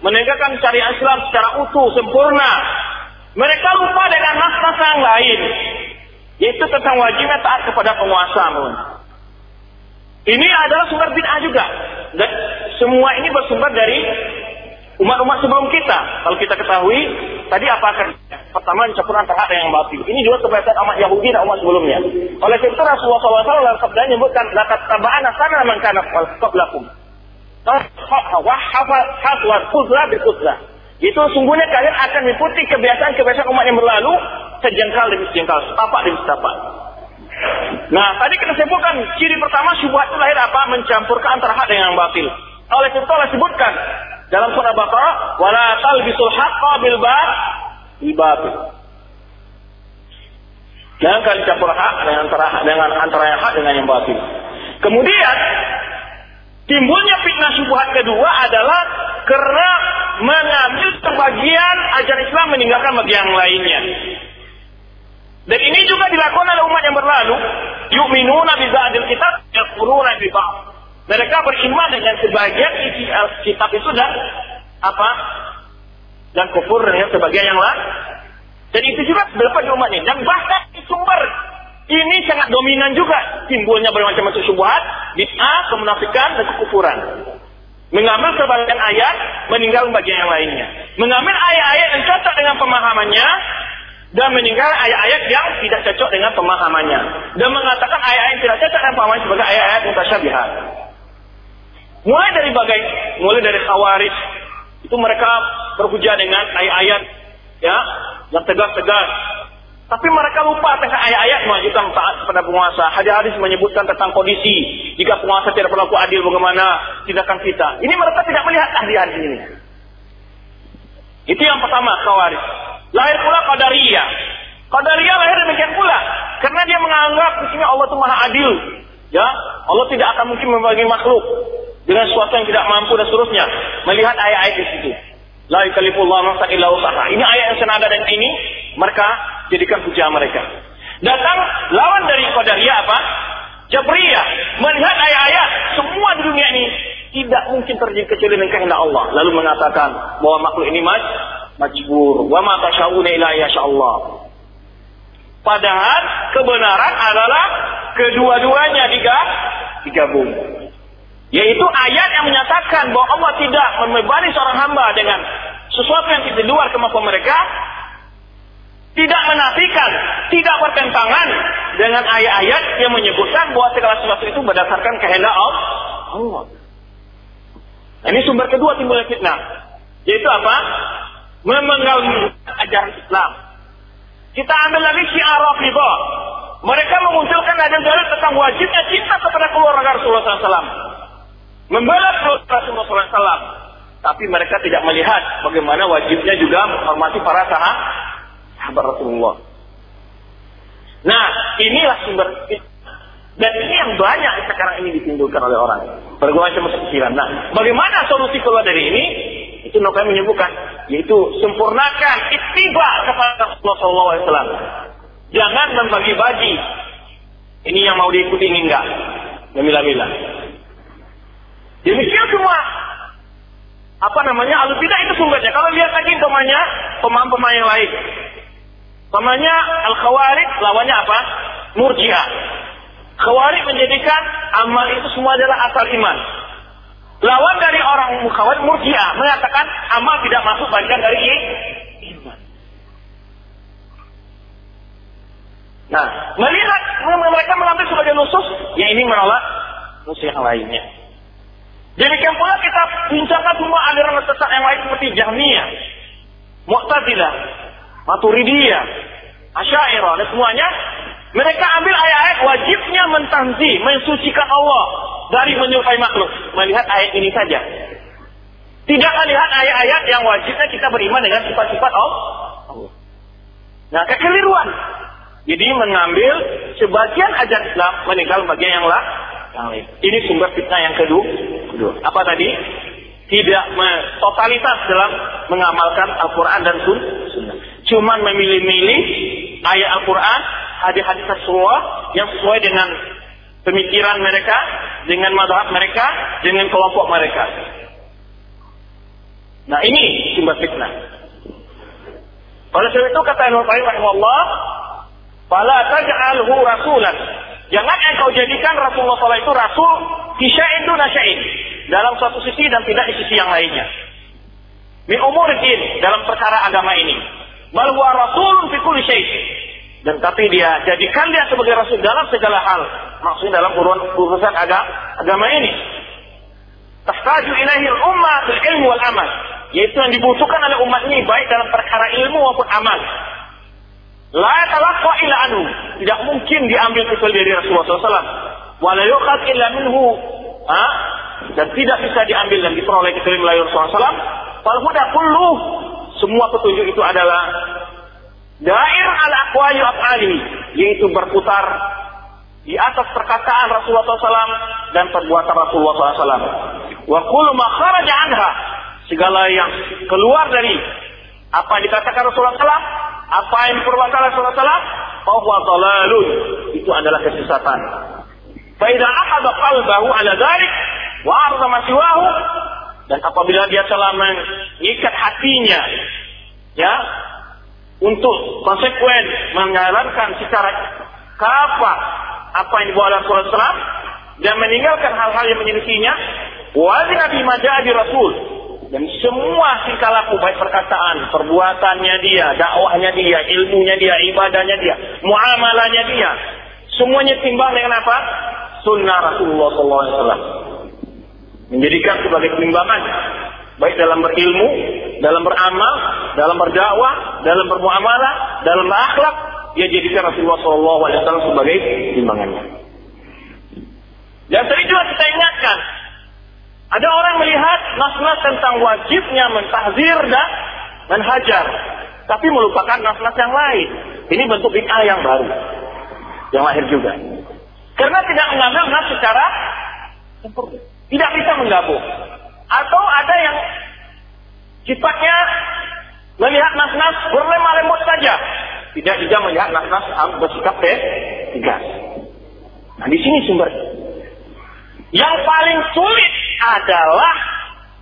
menegakkan syariat Islam secara utuh, sempurna, mereka lupa dengan nas-nas yang lain. Yaitu tentang wajibnya taat kepada penguasa. Ini adalah sumber bid'ah juga. Dan semua ini bersumber dari umat-umat sebelum kita. Kalau kita ketahui, tadi apa akan pertama campur antara ada yang batil. Ini juga kebiasaan umat Yahudi dan umat sebelumnya. Oleh itu Rasulullah SAW dalam sabdanya menyebutkan lakat taba'ana sana man kana qablakum. Wahhafa hatwa kuzla bi kuzla. Itu sungguhnya kalian akan mengikuti kebiasaan-kebiasaan umat yang berlalu Sejengkal demi sejengkal, setapak demi setapak. Nah, tadi kita sebutkan ciri pertama syubhat itu lahir apa? Mencampurkan antara hak dengan yang batil. Oleh itu Allah sebutkan dalam surah Baqarah, "Wala talbisul haqqa bil batil." Jangan kalian campur hak dengan antara dengan antara yang hak dengan yang batil. Kemudian timbulnya fitnah syubhat kedua adalah karena mengambil sebagian ajaran Islam meninggalkan bagian lainnya. Dan ini juga dilakukan oleh umat yang berlalu. Yu'minuna bi ba'dil kitab yakfuruna bi ba'd. Mereka beriman dengan sebagian isi kitab itu dan apa? Dan kufur dengan sebagian yang lain. Dan itu juga berapa di umat ini. Dan bahkan di sumber ini sangat dominan juga timbulnya bermacam macam syubhat, bid'ah, kemunafikan dan kekufuran. Mengambil sebagian ayat, meninggal bagian yang lainnya. Mengambil ayat-ayat yang cocok dengan pemahamannya, dan meninggal ayat-ayat yang tidak cocok dengan pemahamannya. Dan mengatakan ayat-ayat yang tidak cocok dengan pemahamannya sebagai ayat-ayat mutasyabihat. Mulai dari bagai, mulai dari khawarij, itu mereka berhujah dengan ayat-ayat ya yang tegas-tegas. Tapi mereka lupa tentang ayat-ayat mengajukan taat kepada penguasa. Hadis-hadis menyebutkan tentang kondisi jika penguasa tidak berlaku adil bagaimana tindakan kita. Ini mereka tidak melihat hadis-hadis ini. Itu yang pertama khawarij. Lahir pula Qadariyah. Qadariyah lahir demikian pula. Karena dia menganggap di Allah itu maha adil. Ya, Allah tidak akan mungkin membagi makhluk dengan sesuatu yang tidak mampu dan seterusnya. Melihat ayat-ayat di situ. La yukallifullahu nafsan illa. Ini ayat yang senada dengan ini, mereka jadikan hujah mereka. Datang lawan dari Qadariyah apa? Jabriyah. Melihat ayat-ayat semua di dunia ini tidak mungkin terjadi kecuali dengan kehendak Allah. Lalu mengatakan bahwa makhluk ini maj majbur. Wa ma tasyauna illa Allah. Padahal kebenaran adalah kedua-duanya digabung. Yaitu ayat yang menyatakan bahwa Allah tidak membebani seorang hamba dengan sesuatu yang di luar kemampuan mereka, tidak menafikan, tidak bertentangan dengan ayat-ayat yang menyebutkan bahwa segala sesuatu itu berdasarkan kehendak Allah. Ini sumber kedua timbulnya fitnah. Yaitu apa? Memenggal ajaran Islam. Kita ambil lagi syiar Rafidah. Mereka memunculkan dalil tentang wajibnya cinta kepada keluarga Rasulullah SAW. Membela Rasulullah SAW. Tapi mereka tidak melihat bagaimana wajibnya juga menghormati para sahabat Rasulullah. Nah, inilah sumber dan ini yang banyak sekarang ini ditimbulkan oleh orang. Berbagai macam pikiran. Nah, bagaimana solusi keluar dari ini? Itu Nokai menyebutkan, yaitu sempurnakan ittiba kepada Rasulullah SAW. Jangan membagi-bagi. Ini yang mau diikuti ini enggak. Memilah-milah. Demikian semua apa namanya al bidah itu sumbernya. Kalau lihat lagi namanya pemahaman-pemahaman yang lain. Pemahamannya al khawarij lawannya apa? Murji'ah. Khawarij menjadikan amal itu semua adalah asal iman. Lawan dari orang khawarij murjiah mengatakan amal tidak masuk bagian dari iman. Nah, melihat mereka mengambil sebagai nusus, ya ini menolak nusus yang lainnya. Demikian pula kita bincangkan semua aliran sesat yang lain seperti Jahmiyah, Mu'tazilah, Maturidiyah, Asy'ariyah dan semuanya mereka ambil ayat-ayat wajibnya mentanzi, mensucikan Allah dari menyerupai makhluk. Melihat ayat ini saja. Tidak melihat ayat-ayat yang wajibnya kita beriman dengan sifat-sifat Allah. Nah, kekeliruan. Jadi mengambil sebagian ajaran Islam, meninggal bagian yang lain. Ini sumber fitnah yang kedua. Apa tadi? Tidak totalitas dalam mengamalkan Al-Quran dan Sunnah. Cuman memilih-milih ayat Al-Quran hadis-hadis Rasulullah yang sesuai dengan pemikiran mereka, dengan madhab mereka, dengan kelompok mereka. Nah ini sumber fitnah. Oleh sebab itu kata Imam Qayyim rahimahullah, "Fala taj'alhu rasulan." Jangan engkau jadikan Rasulullah SAW itu rasul fi syai'in duna. Dalam suatu sisi dan tidak di sisi yang lainnya. Min umur din dalam perkara agama ini. Bal huwa rasulun fi kulli syai'. Dan tapi dia jadikan dia sebagai rasul dalam segala hal. Maksudnya dalam urusan agama, ini. Tahtaju ilahi ummah fil ilmu wal amal. Yaitu yang dibutuhkan oleh umat ini baik dalam perkara ilmu maupun amal. La talaqqa illa anhu. Tidak mungkin diambil kecuali dari Rasulullah SAW. Wala yuqad illa minhu. Dan tidak bisa diambil dan diperoleh kecuali melalui Rasulullah SAW. Fal huda kullu. Semua petunjuk itu adalah dair ala aqwali af'ali. Yaitu berputar di atas perkataan Rasulullah SAW dan perbuatan Rasulullah SAW. Wa kullu ma kharaja anha. Segala yang keluar dari apa yang dikatakan Rasulullah SAW, apa yang diperbuatkan Rasulullah SAW, bahwa dalalun. Itu adalah kesesatan. Faidah akada qalbahu ala dhalik, wa arza masiwahu, dan apabila dia telah mengikat hatinya, ya, untuk konsekuen menjalankan secara kapak apa yang dibawa oleh Rasulullah dan meninggalkan hal-hal yang menyelisihinya, wajib Nabi majadi Rasul dan semua tingkah laku baik perkataan, perbuatannya dia, dakwahnya dia, ilmunya dia, ibadahnya dia, muamalahnya dia, semuanya timbang dengan apa? Sunnah Rasulullah SAW. Menjadikan sebagai timbangan baik dalam berilmu, dalam beramal, dalam berdakwah, dalam bermuamalah, dalam berakhlak, dia jadikan Rasulullah SAW sebagai timbangannya. Dan sering juga kita ingatkan, ada orang melihat nas-nas tentang wajibnya mentahzir dan menhajar, tapi melupakan nas-nas yang lain. Ini bentuk bid'ah yang baru, yang lahir juga. Karena tidak mengambil nas secara sempurna, tidak bisa menggabung. Atau ada yang sifatnya melihat nas-nas berlemah lembut saja, tidak juga melihat nas-nas bersikap tegas. Nah di sini sumber. Yang paling sulit adalah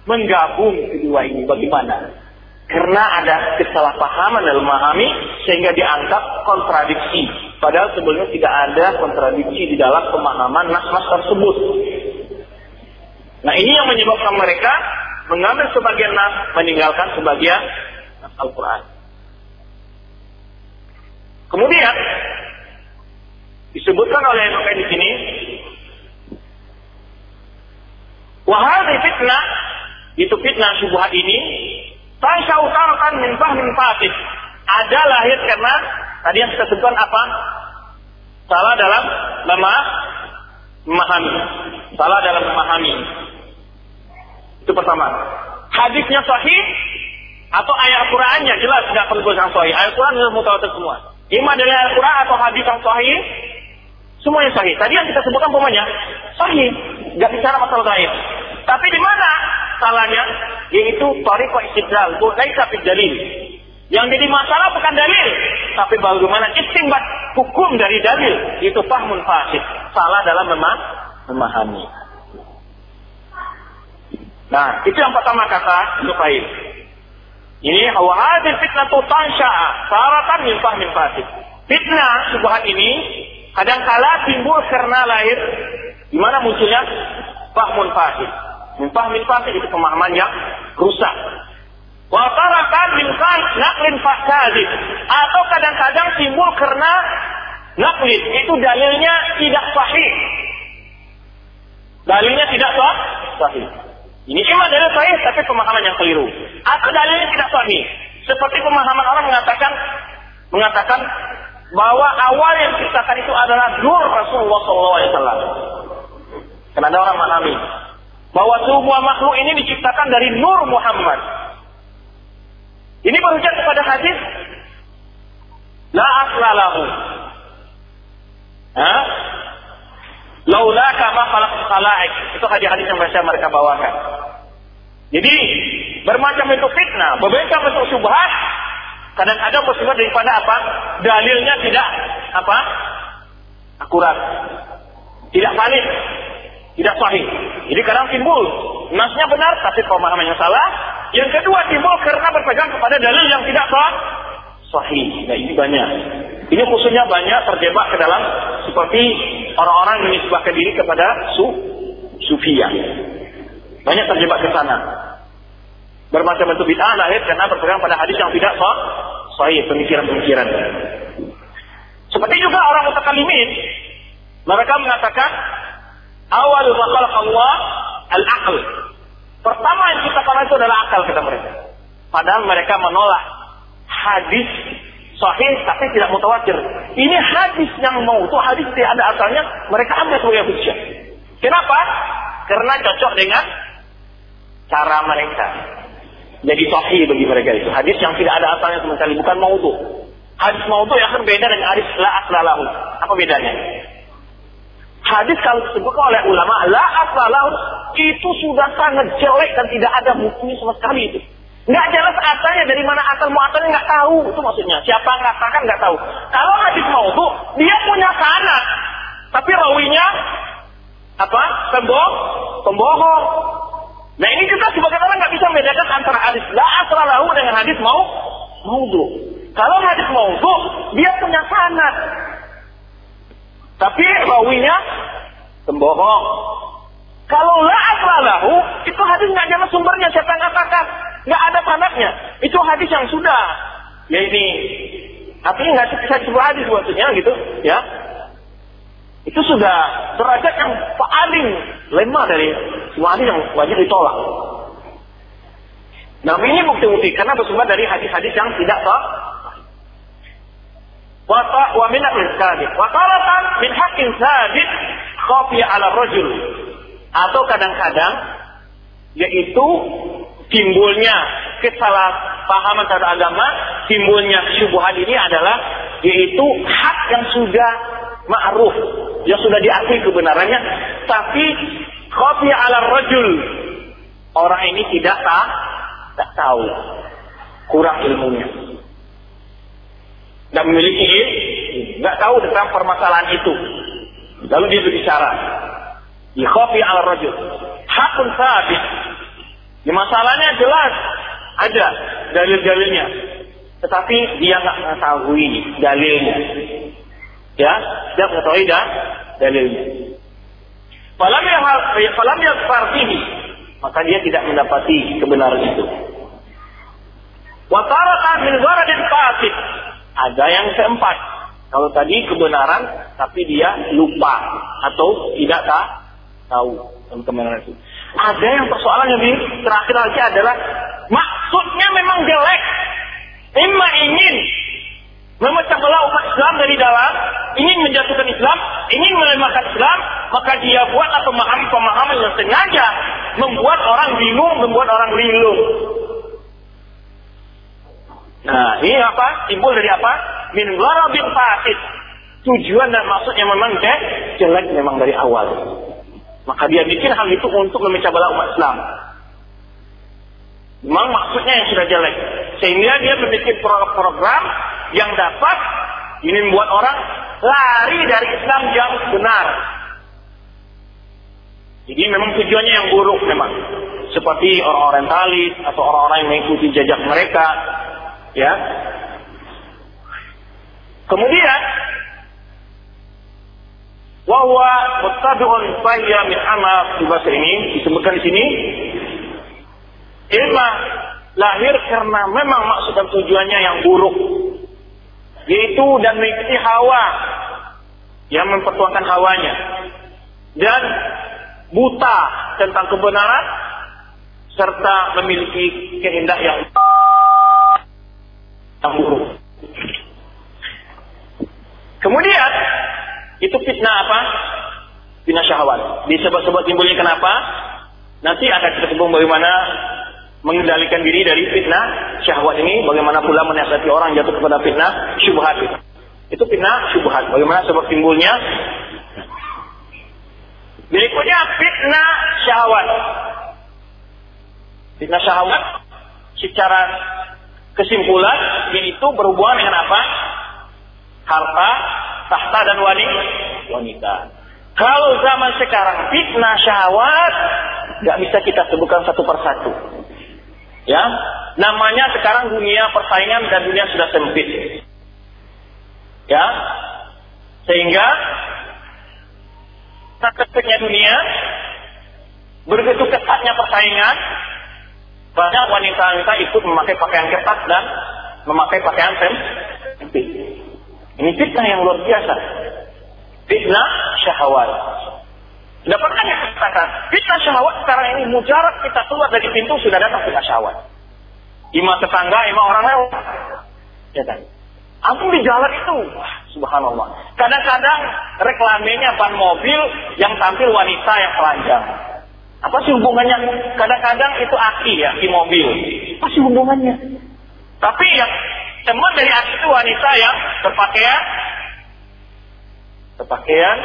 menggabung kedua ini. Bagaimana? Karena ada kesalahpahaman dalam memahami sehingga dianggap kontradiksi. Padahal sebelumnya tidak ada kontradiksi di dalam pemahaman nas-nas tersebut. Nah ini yang menyebabkan mereka mengambil sebagian nas, meninggalkan sebagian Al-Quran. Kemudian disebutkan oleh Imam di sini Wahai fitnah, itu fitnah syubhat ini, Tasya utarakan min fahmin fatih. Ada lahir karena tadi yang kita sebutkan apa? Salah dalam lemah memahami. Salah dalam memahami. Pertama. Hadisnya sahih atau ayat Al-Qur'annya jelas tidak perlu yang sahih. Ayat Al-Qur'an sudah mutawatir semua. Ima dari ayat Al-Qur'an atau hadis yang sahih semuanya sahih. Tadi yang kita sebutkan pokoknya sahih, nggak bicara masalah lain. Tapi di mana salahnya? Yaitu tariqah istidlal, laisa fid dalil. Yang jadi masalah bukan dalil, tapi bagaimana istimbat hukum dari dalil itu fahmun fasid, salah dalam memah memahami. Nah, itu yang pertama kata Nukail. Ini hawadil fitnah tu tansya'a saratan min fahmin fasid. Fitnah subhat ini kadangkala timbul karena lahir di mana munculnya fahmun fasid. Min fahmin itu pemahaman yang rusak. Wa taratan min naklin fasid atau kadang-kadang timbul karena naklin itu dalilnya tidak sahih. Dalilnya tidak sah, sahih. Ini cuma dalil sahih tapi pemahaman yang keliru. Atau dalilnya tidak sahih. Seperti pemahaman orang mengatakan mengatakan bahwa awal yang diciptakan itu adalah nur Rasulullah SAW. Karena ada orang memahami bahwa semua makhluk ini diciptakan dari nur Muhammad. Ini berhujat kepada hadis la aslalahu. Ha? Laula kama khalaq khalaik. Itu hadis-hadis yang biasa mereka bawakan. Jadi bermacam bentuk fitnah, bermacam bentuk subhat, kadang-kadang bersumber daripada apa? Dalilnya tidak apa? Akurat. Tidak valid. Tidak sahih. Jadi kadang timbul nasnya benar tapi pemahamannya salah. Yang kedua timbul karena berpegang kepada dalil yang tidak sah, sahih. Nah ini banyak. Ini khususnya banyak terjebak ke dalam seperti orang-orang yang menisbahkan diri kepada su sufiyah. Banyak terjebak ke sana. Bermacam bentuk bid'ah lahir karena berpegang pada hadis yang tidak sah, sahih pemikiran-pemikiran. Seperti juga orang mutakalimin, mereka mengatakan awal makhluk Allah al-aql. Pertama yang kita itu adalah akal kata mereka. Padahal mereka menolak hadis sahih tapi tidak mutawatir. Ini hadis yang mau itu hadis tidak ada asalnya, mereka ambil sebagai hujjah. Kenapa? Karena cocok dengan cara mereka. Jadi sahih bagi mereka itu. Hadis yang tidak ada asalnya sama sekali, bukan maudhu. Hadis maudhu yang akan beda dengan hadis la aslalahu. Apa bedanya? Hadis kalau disebutkan oleh ulama la aslalahu itu sudah sangat jelek dan tidak ada buktinya sama sekali itu. Nggak jelas asalnya dari mana asal muasalnya nggak tahu itu maksudnya. Siapa yang katakan nggak tahu. Kalau hadis maudhu dia punya sana, tapi rawinya apa? Pembohong, pembohong. Nah ini kita sebagai orang nggak bisa membedakan antara hadis la asralahu dengan hadis mau maudhu. Kalau hadis maudhu dia punya sanad. Tapi rawinya pembohong. Kalau la asralahu itu hadis nggak jelas sumbernya siapa yang katakan. Nggak Itu hadis yang sudah. Ya ini artinya nggak bisa disebut hadis maksudnya gitu ya itu sudah derajat yang paling lemah dari semua hadis yang wajib ditolak. Nah ini bukti-bukti karena bersumber dari hadis-hadis yang tidak sah. Wata wa min al-kadhib. Wa taratan min haqqin sabit khafi ala rajul. Atau kadang-kadang yaitu timbulnya kesalahpahaman terhadap agama, timbulnya syubhat ini adalah yaitu hak yang sudah ma'ruf yang sudah diakui kebenarannya. Tapi khafi ala rajul. Orang ini tidak tahu tak tahu. Kurang ilmunya. Dan memiliki nggak tahu tentang permasalahan itu. Lalu dia berbicara ya khafi ala rajul. Hakun sabit ya, masalahnya jelas ada dalil-dalilnya tetapi dia nggak mengetahui dalilnya Ya, dia mengetahui dah dalilnya. Falam yang falam yang farfihi, maka dia tidak mendapati kebenaran itu. Watarata min gharadin fasid. Ada yang keempat. Kalau tadi kebenaran, tapi dia lupa atau tidak tahu kebenaran itu. Ada yang persoalan yang terakhir lagi adalah maksudnya memang jelek. Imma ingin memecah belah umat Islam dari dalam, ingin menjatuhkan Islam, ingin melemahkan Islam, maka dia buatlah pemahaman-pemahaman yang sengaja membuat orang bingung, membuat orang linglung. Nah, ini apa? Timbul dari apa? Min bin fasid. Tujuan dan maksudnya memang jelek memang dari awal. Maka dia bikin hal itu untuk memecah belah umat Islam. Memang maksudnya yang sudah jelek. Sehingga dia membuat program yang dapat ini membuat orang lari dari Islam yang benar. Jadi memang tujuannya yang buruk memang. Seperti orang orientalis atau orang-orang yang mengikuti jejak mereka. Ya. Kemudian wahwa muttabi'un fayya min amal di bahasa ini disebutkan di sini. Ilma lahir karena memang maksud dan tujuannya yang buruk. Yaitu dan mengikuti hawa yang mempertuakan hawanya. Dan buta tentang kebenaran serta memiliki kehendak yang buruk. Kemudian itu fitnah apa? Fitnah syahwat. Disebut-sebut timbulnya kenapa? Nanti akan kita sebut bagaimana mengendalikan diri dari fitnah syahwat ini bagaimana pula menasihati orang jatuh kepada fitnah syubhat itu. Fitnah syubhat. Bagaimana sebab timbulnya? Berikutnya fitnah syahwat. Fitnah syahwat secara kesimpulan yaitu berhubungan dengan apa? Harta, tahta dan wanita. Kalau zaman sekarang fitnah syahwat nggak bisa kita sebutkan satu persatu. Ya, namanya sekarang dunia persaingan dan dunia sudah sempit. Ya, sehingga ketatnya dunia, begitu ketatnya persaingan, banyak wanita-wanita ikut memakai pakaian ketat dan memakai pakaian sempit. Ini fitnah yang luar biasa. Fitnah syahwat. Dapatkan yang katakan, fitnah syahwat sekarang ini mujarab kita keluar dari pintu sudah datang fitnah syahwat. Ima tetangga, ima orang lewat. Ya kan? Antum di jalan itu, wah, subhanallah. Kadang-kadang reklamenya ban mobil yang tampil wanita yang telanjang. Apa sih hubungannya? Kadang-kadang itu aki ya, di mobil. Apa sih hubungannya? Tapi yang teman dari itu wanita yang berpakaian berpakaian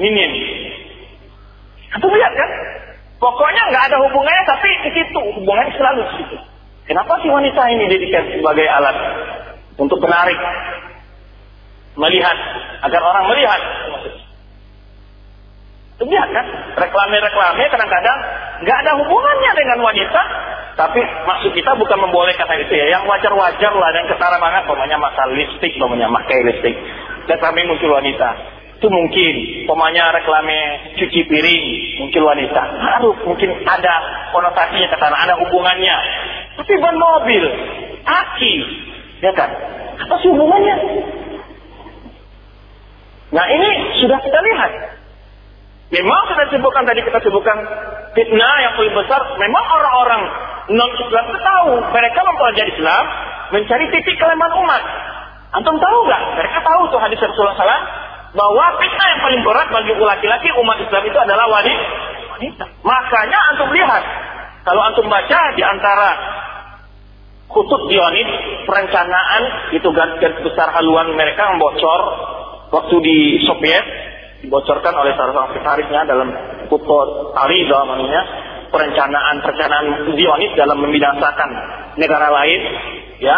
minim. Antum lihat kan? Pokoknya nggak ada hubungannya, tapi di situ hubungannya selalu di situ. Kenapa sih wanita ini dijadikan sebagai alat untuk menarik, melihat, agar orang melihat? Itu lihat kan, reklame-reklame kadang-kadang nggak ada hubungannya dengan wanita, tapi maksud kita bukan membolehkan kata itu ya, yang wajar-wajar lah dan ketara banget, pokoknya masalah listrik, pokoknya pakai listrik, reklame muncul wanita. Itu mungkin pemanya reklame cuci piring muncul wanita. Harus mungkin ada konotasinya ke sana ada hubungannya. Tapi ban mobil aki ya kan? Apa sih hubungannya? Nah ini sudah kita lihat memang sudah sebutkan tadi kita sebutkan fitnah yang paling besar. Memang orang-orang non Islam itu tahu. Mereka mempelajari Islam mencari titik kelemahan umat. Antum tahu nggak? Mereka tahu tuh hadis Rasulullah SAW bahwa fitnah yang paling berat bagi laki-laki umat Islam itu adalah wanita. Makanya antum lihat, kalau antum baca di antara kutub Dionid, perencanaan itu garis besar haluan mereka yang bocor waktu di Soviet dibocorkan oleh salah seorang sekretarisnya dalam kutub Tari namanya perencanaan perencanaan Zionis dalam membinasakan negara lain ya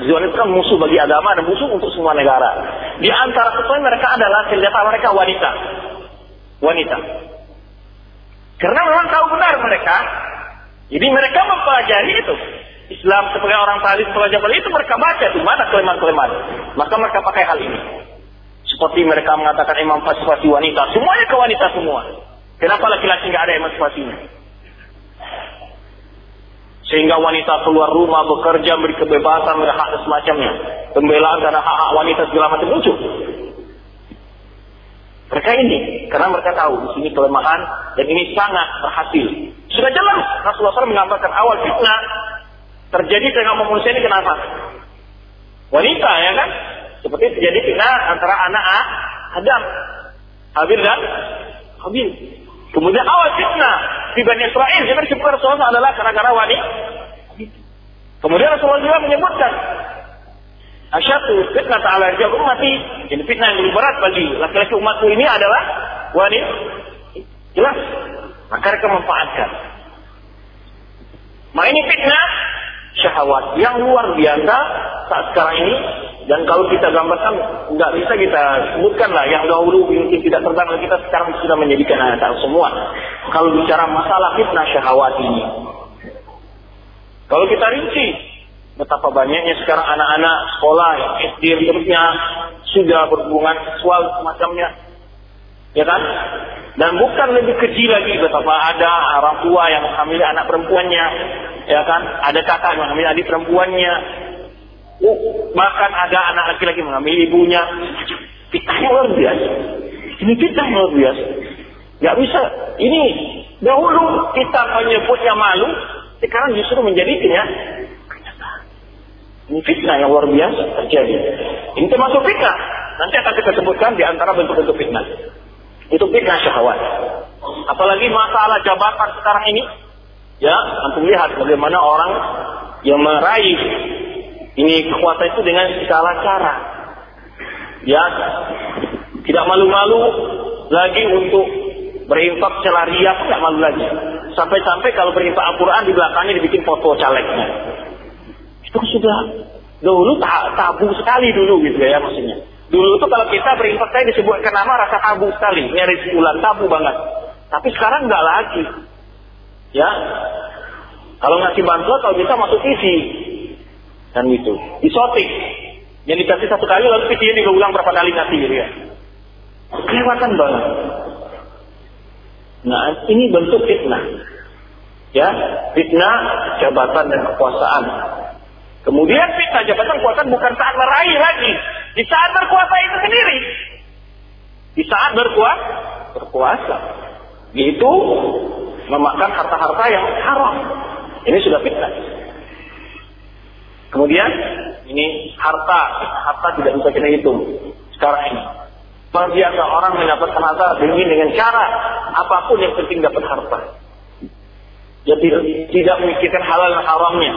Zionis kan musuh bagi agama dan musuh untuk semua negara. Di antara ketuanya mereka adalah senjata mereka wanita. Wanita. Karena memang tahu benar mereka. Jadi mereka mempelajari itu. Islam sebagai orang pelajari itu mereka baca di mana kelemahan-kelemahan. Maka mereka pakai hal ini. Seperti mereka mengatakan emansipasi wanita. Semuanya ke wanita semua. Kenapa laki-laki nggak ada emansipasinya? Sehingga wanita keluar rumah bekerja, beri kebebasan, beri hak semacamnya. Pembelaan karena hak-hak wanita segala macam muncul. Mereka ini, karena mereka tahu di sini kelemahan dan ini sangat berhasil. Sudah jelas Rasulullah SAW menggambarkan awal fitnah terjadi dengan manusia ini kenapa? Wanita ya kan? Seperti terjadi fitnah antara anak Adam, Habil dan Habil. Kemudian awal fitnah di Bani Israel. Yang disebut Rasulullah adalah gara-gara wanita. Kemudian Rasulullah juga menyebutkan Asyatu fitnah ta'ala rijal ummati Jadi fitnah yang lebih berat bagi laki-laki umatku ini adalah wanita Jelas. Maka mereka memanfaatkan. Nah ini fitnah syahwat yang luar biasa saat sekarang ini dan kalau kita gambarkan nggak bisa kita sebutkan lah. Yang dahulu mungkin tidak terbang kita sekarang sudah menjadikan anak semua. Kalau bicara masalah fitnah syahwat ini kalau kita rinci betapa banyaknya sekarang anak-anak sekolah SD terusnya sudah berhubungan seksual semacamnya. Ya kan? Dan bukan lebih kecil lagi betapa ada orang tua yang menghamili anak perempuannya. Ya kan? Ada kakak yang menghamili adik perempuannya bahkan ada anak laki-laki mengambil ibunya. Fitnah luar biasa. Ini fitnah luar biasa. Nggak bisa. Ini dahulu kita menyebutnya malu sekarang justru menjadi kenyataan. Ini fitnah yang luar biasa terjadi. Ini termasuk fitnah. Nanti akan kita sebutkan di antara bentuk-bentuk fitnah. Itu fitnah syahwat. Apalagi masalah jabatan sekarang ini. Ya antum lihat bagaimana orang yang meraih ini kekuatan itu dengan segala cara. Ya, tidak malu-malu lagi untuk berinfak secara ria tidak malu lagi. Sampai-sampai kalau berinfak Al-Quran di belakangnya dibikin foto calegnya. Itu sudah dulu tabu sekali dulu gitu ya maksudnya. Dulu itu kalau kita berinfak saya disebutkan nama rasa tabu sekali, nyaris bulan tabu banget. Tapi sekarang enggak lagi. Ya. Kalau ngasih bantuan kalau bisa masuk TV, Kan itu. Disotik. Yang dikasih satu kali lalu videonya diulang berapa kali ngasih gitu ya. Kelewatan banget. Nah, ini bentuk fitnah. Ya, fitnah jabatan dan kekuasaan. Kemudian fitnah jabatan kekuasaan bukan saat meraih lagi. Di saat berkuasa itu sendiri. Di saat berkuasa, berkuasa. Yaitu memakan harta-harta yang haram. Ini sudah fitnah. Kemudian Ini harta, harta tidak bisa kita hitung sekarang ini. Luar biasa orang mendapatkan harta dengan dengan cara apa pun yang penting dapat harta. Ya tidak, memikirkan halal dan haramnya.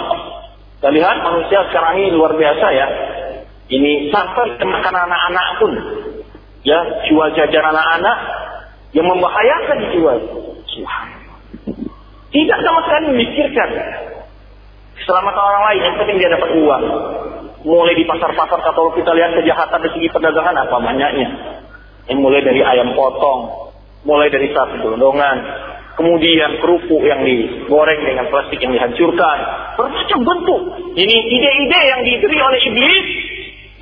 Kita lihat manusia sekarang ini luar biasa ya. Ini sampai makan anak-anak pun. Ya, jual jajan anak-anak yang membahayakan dijual. Tidak sama sekali memikirkan keselamatan orang lain. Yang penting dia dapat uang. Mulai di pasar-pasar kalau kita lihat kejahatan dari segi perdagangan apa banyaknya. Yang mulai dari ayam potong, mulai dari sapi gelondongan, kemudian kerupuk yang digoreng dengan plastik yang dihancurkan, bermacam bentuk. Ini ide-ide yang diberi oleh iblis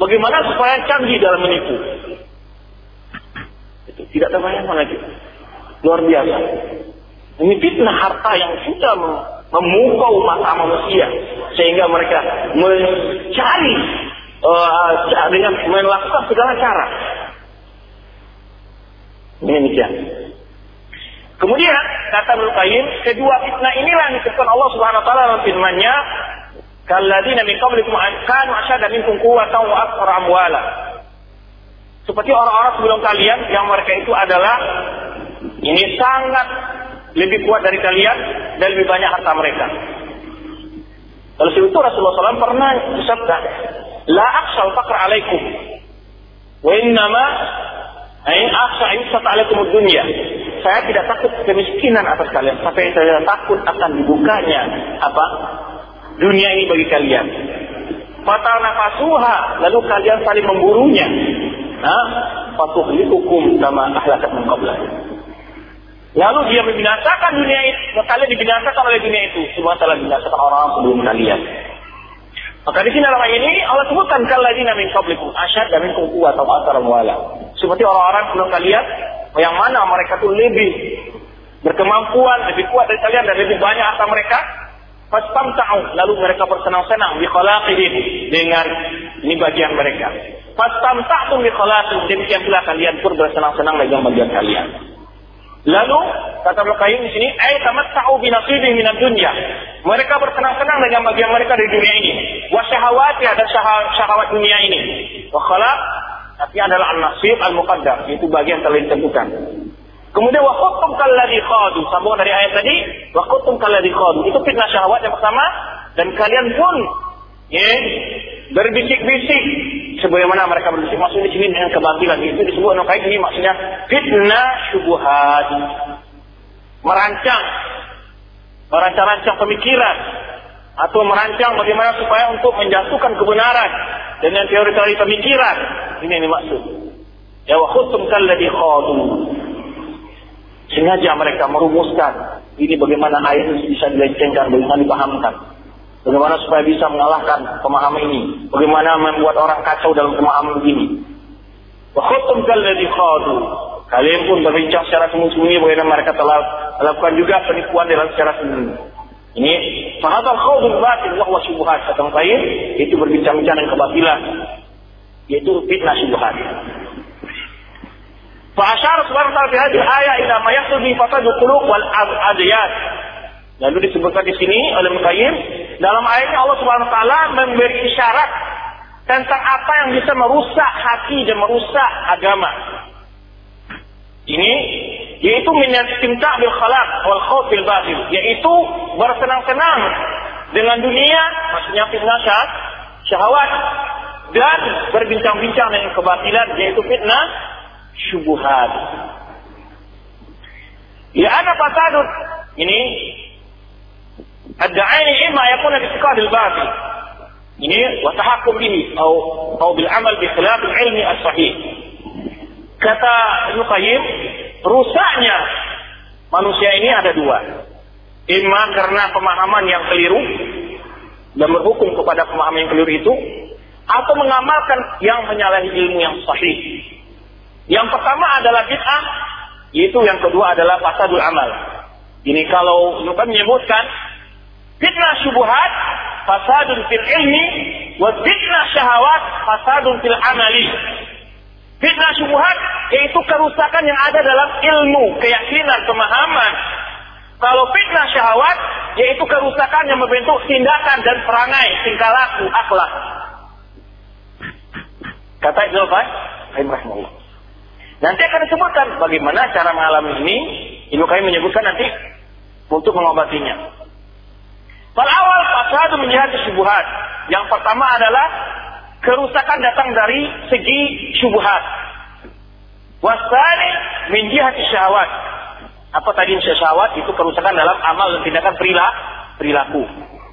bagaimana supaya canggih dalam menipu. Itu tidak terbayang lagi. Luar biasa. Ini fitnah harta yang sudah memukau mata manusia sehingga mereka mencari uh, dengan melakukan segala cara. Demikian. Kemudian kata Qayyim, kedua fitnah inilah yang disebutkan Allah Subhanahu wa taala dalam firman-Nya, "Kalladzina min qablikum kanu asyadda minkum quwwatan wa aktsara amwala." Seperti orang-orang sebelum kalian yang mereka itu adalah ini sangat lebih kuat dari kalian dan lebih banyak harta mereka. Lalu itu Rasulullah SAW pernah bersabda, La aksal fakr alaikum. Wa innama Ain aksa yusat alaikum dunia. Saya tidak takut kemiskinan atas kalian, tapi saya takut akan dibukanya apa? Dunia ini bagi kalian. Fatal nafasuha, lalu kalian saling memburunya. Nah, fatuhlikukum sama ahlakat min Lalu dia membinasakan dunia itu, kalian dibinasakan oleh dunia itu. Semua telah binasakan orang sebelum kalian. Maka di sini dalam ayat ini Allah sebutkan kalladina min qablikum asyad dan minkum quwwat atau asar wala. Seperti orang-orang sebelum kalian yang mana mereka itu lebih berkemampuan, lebih kuat dari kalian dan lebih banyak harta mereka. Fastamta'u lalu mereka bersenang-senang di dengan ini bagian mereka. Fastamta'tum bi khalaqihim demikian pula kalian pun bersenang-senang dengan bagian kalian. Lalu kata Qayyim di sini, "Ai tamatta'u bi nasibih min dunya Mereka bersenang-senang dengan bagian mereka di dunia ini. Wa syahawati ada syahwat dunia ini. Wa tapi adalah al-nasib al-muqaddar, itu bagian telah ditentukan. Kemudian wa khuttum kalladhi khadu, sambung dari ayat tadi, wa khuttum kalladhi khadu. Itu fitnah syahwat yang pertama dan kalian pun ya, berbisik-bisik. Sebagaimana mereka berbisik. Maksud di sini dengan kebatilan. Itu disebut nukait ini maksudnya fitnah syubhat merancang. Merancang-rancang pemikiran. Atau merancang bagaimana supaya untuk menjatuhkan kebenaran dengan teori-teori pemikiran. Ini yang dimaksud. Ya wa khutum kalladhi khadu sengaja mereka merumuskan ini bagaimana ayat ini bisa dilencengkan bagaimana dipahamkan Bagaimana supaya bisa mengalahkan pemahaman ini? Bagaimana membuat orang kacau dalam pemahaman begini? Wa khutum kalladhi khadu. Kalian pun berbincang secara sembunyi-sembunyi bagaimana mereka telah melakukan juga penipuan dalam secara sembunyi. Ini fahadal khawdul batil wa huwa syubhat kata Qayyim itu berbincang-bincang dengan kebatilan yaitu fitnah syubhat. Fa asyara subhanahu wa ta'ala fi hadhihi ayat ila ma yahsul bi qulub wal adiyat. Lalu disebutkan di sini oleh Mukayyim dalam ayatnya Allah Subhanahu wa taala memberi isyarat tentang apa yang bisa merusak hati dan merusak agama. Ini yaitu minastimta bil khalaq wal khauf bil batil, yaitu bersenang-senang dengan dunia, maksudnya fitnah syahwat dan berbincang-bincang dengan kebatilan yaitu fitnah syubhat. Ya ana fasadun ini الدعاني إما يكون باعتقاد الباطل ini watahakum bihi atau atau bil amal bi khilaf al ilmi as sahih kata Ibnu Qayyim rusaknya manusia ini ada dua imma karena pemahaman yang keliru dan berhukum kepada pemahaman yang keliru itu atau mengamalkan yang menyalahi ilmu yang sahih yang pertama adalah bid'ah yaitu yang kedua adalah fasadul amal ini kalau Ibnu menyebutkan Fitnah syubuhat fasadun fil ilmi wa fitnah syahawat fasadun fil amali. Fitnah syubuhat yaitu kerusakan yang ada dalam ilmu, keyakinan, pemahaman. Kalau fitnah syahwat yaitu kerusakan yang membentuk tindakan dan perangai, tingkah laku, akhlak. Kata Ibnu Qayyim rahimahullah. Nanti akan disebutkan bagaimana cara mengalami ini. Ibnu Qayyim menyebutkan nanti untuk mengobatinya. Pada awal fasad menjadi syubhat. Yang pertama adalah kerusakan datang dari segi syubhat. Wasani min jihati syahwat. Apa tadi syahwat? Itu kerusakan dalam amal dan tindakan perilaku.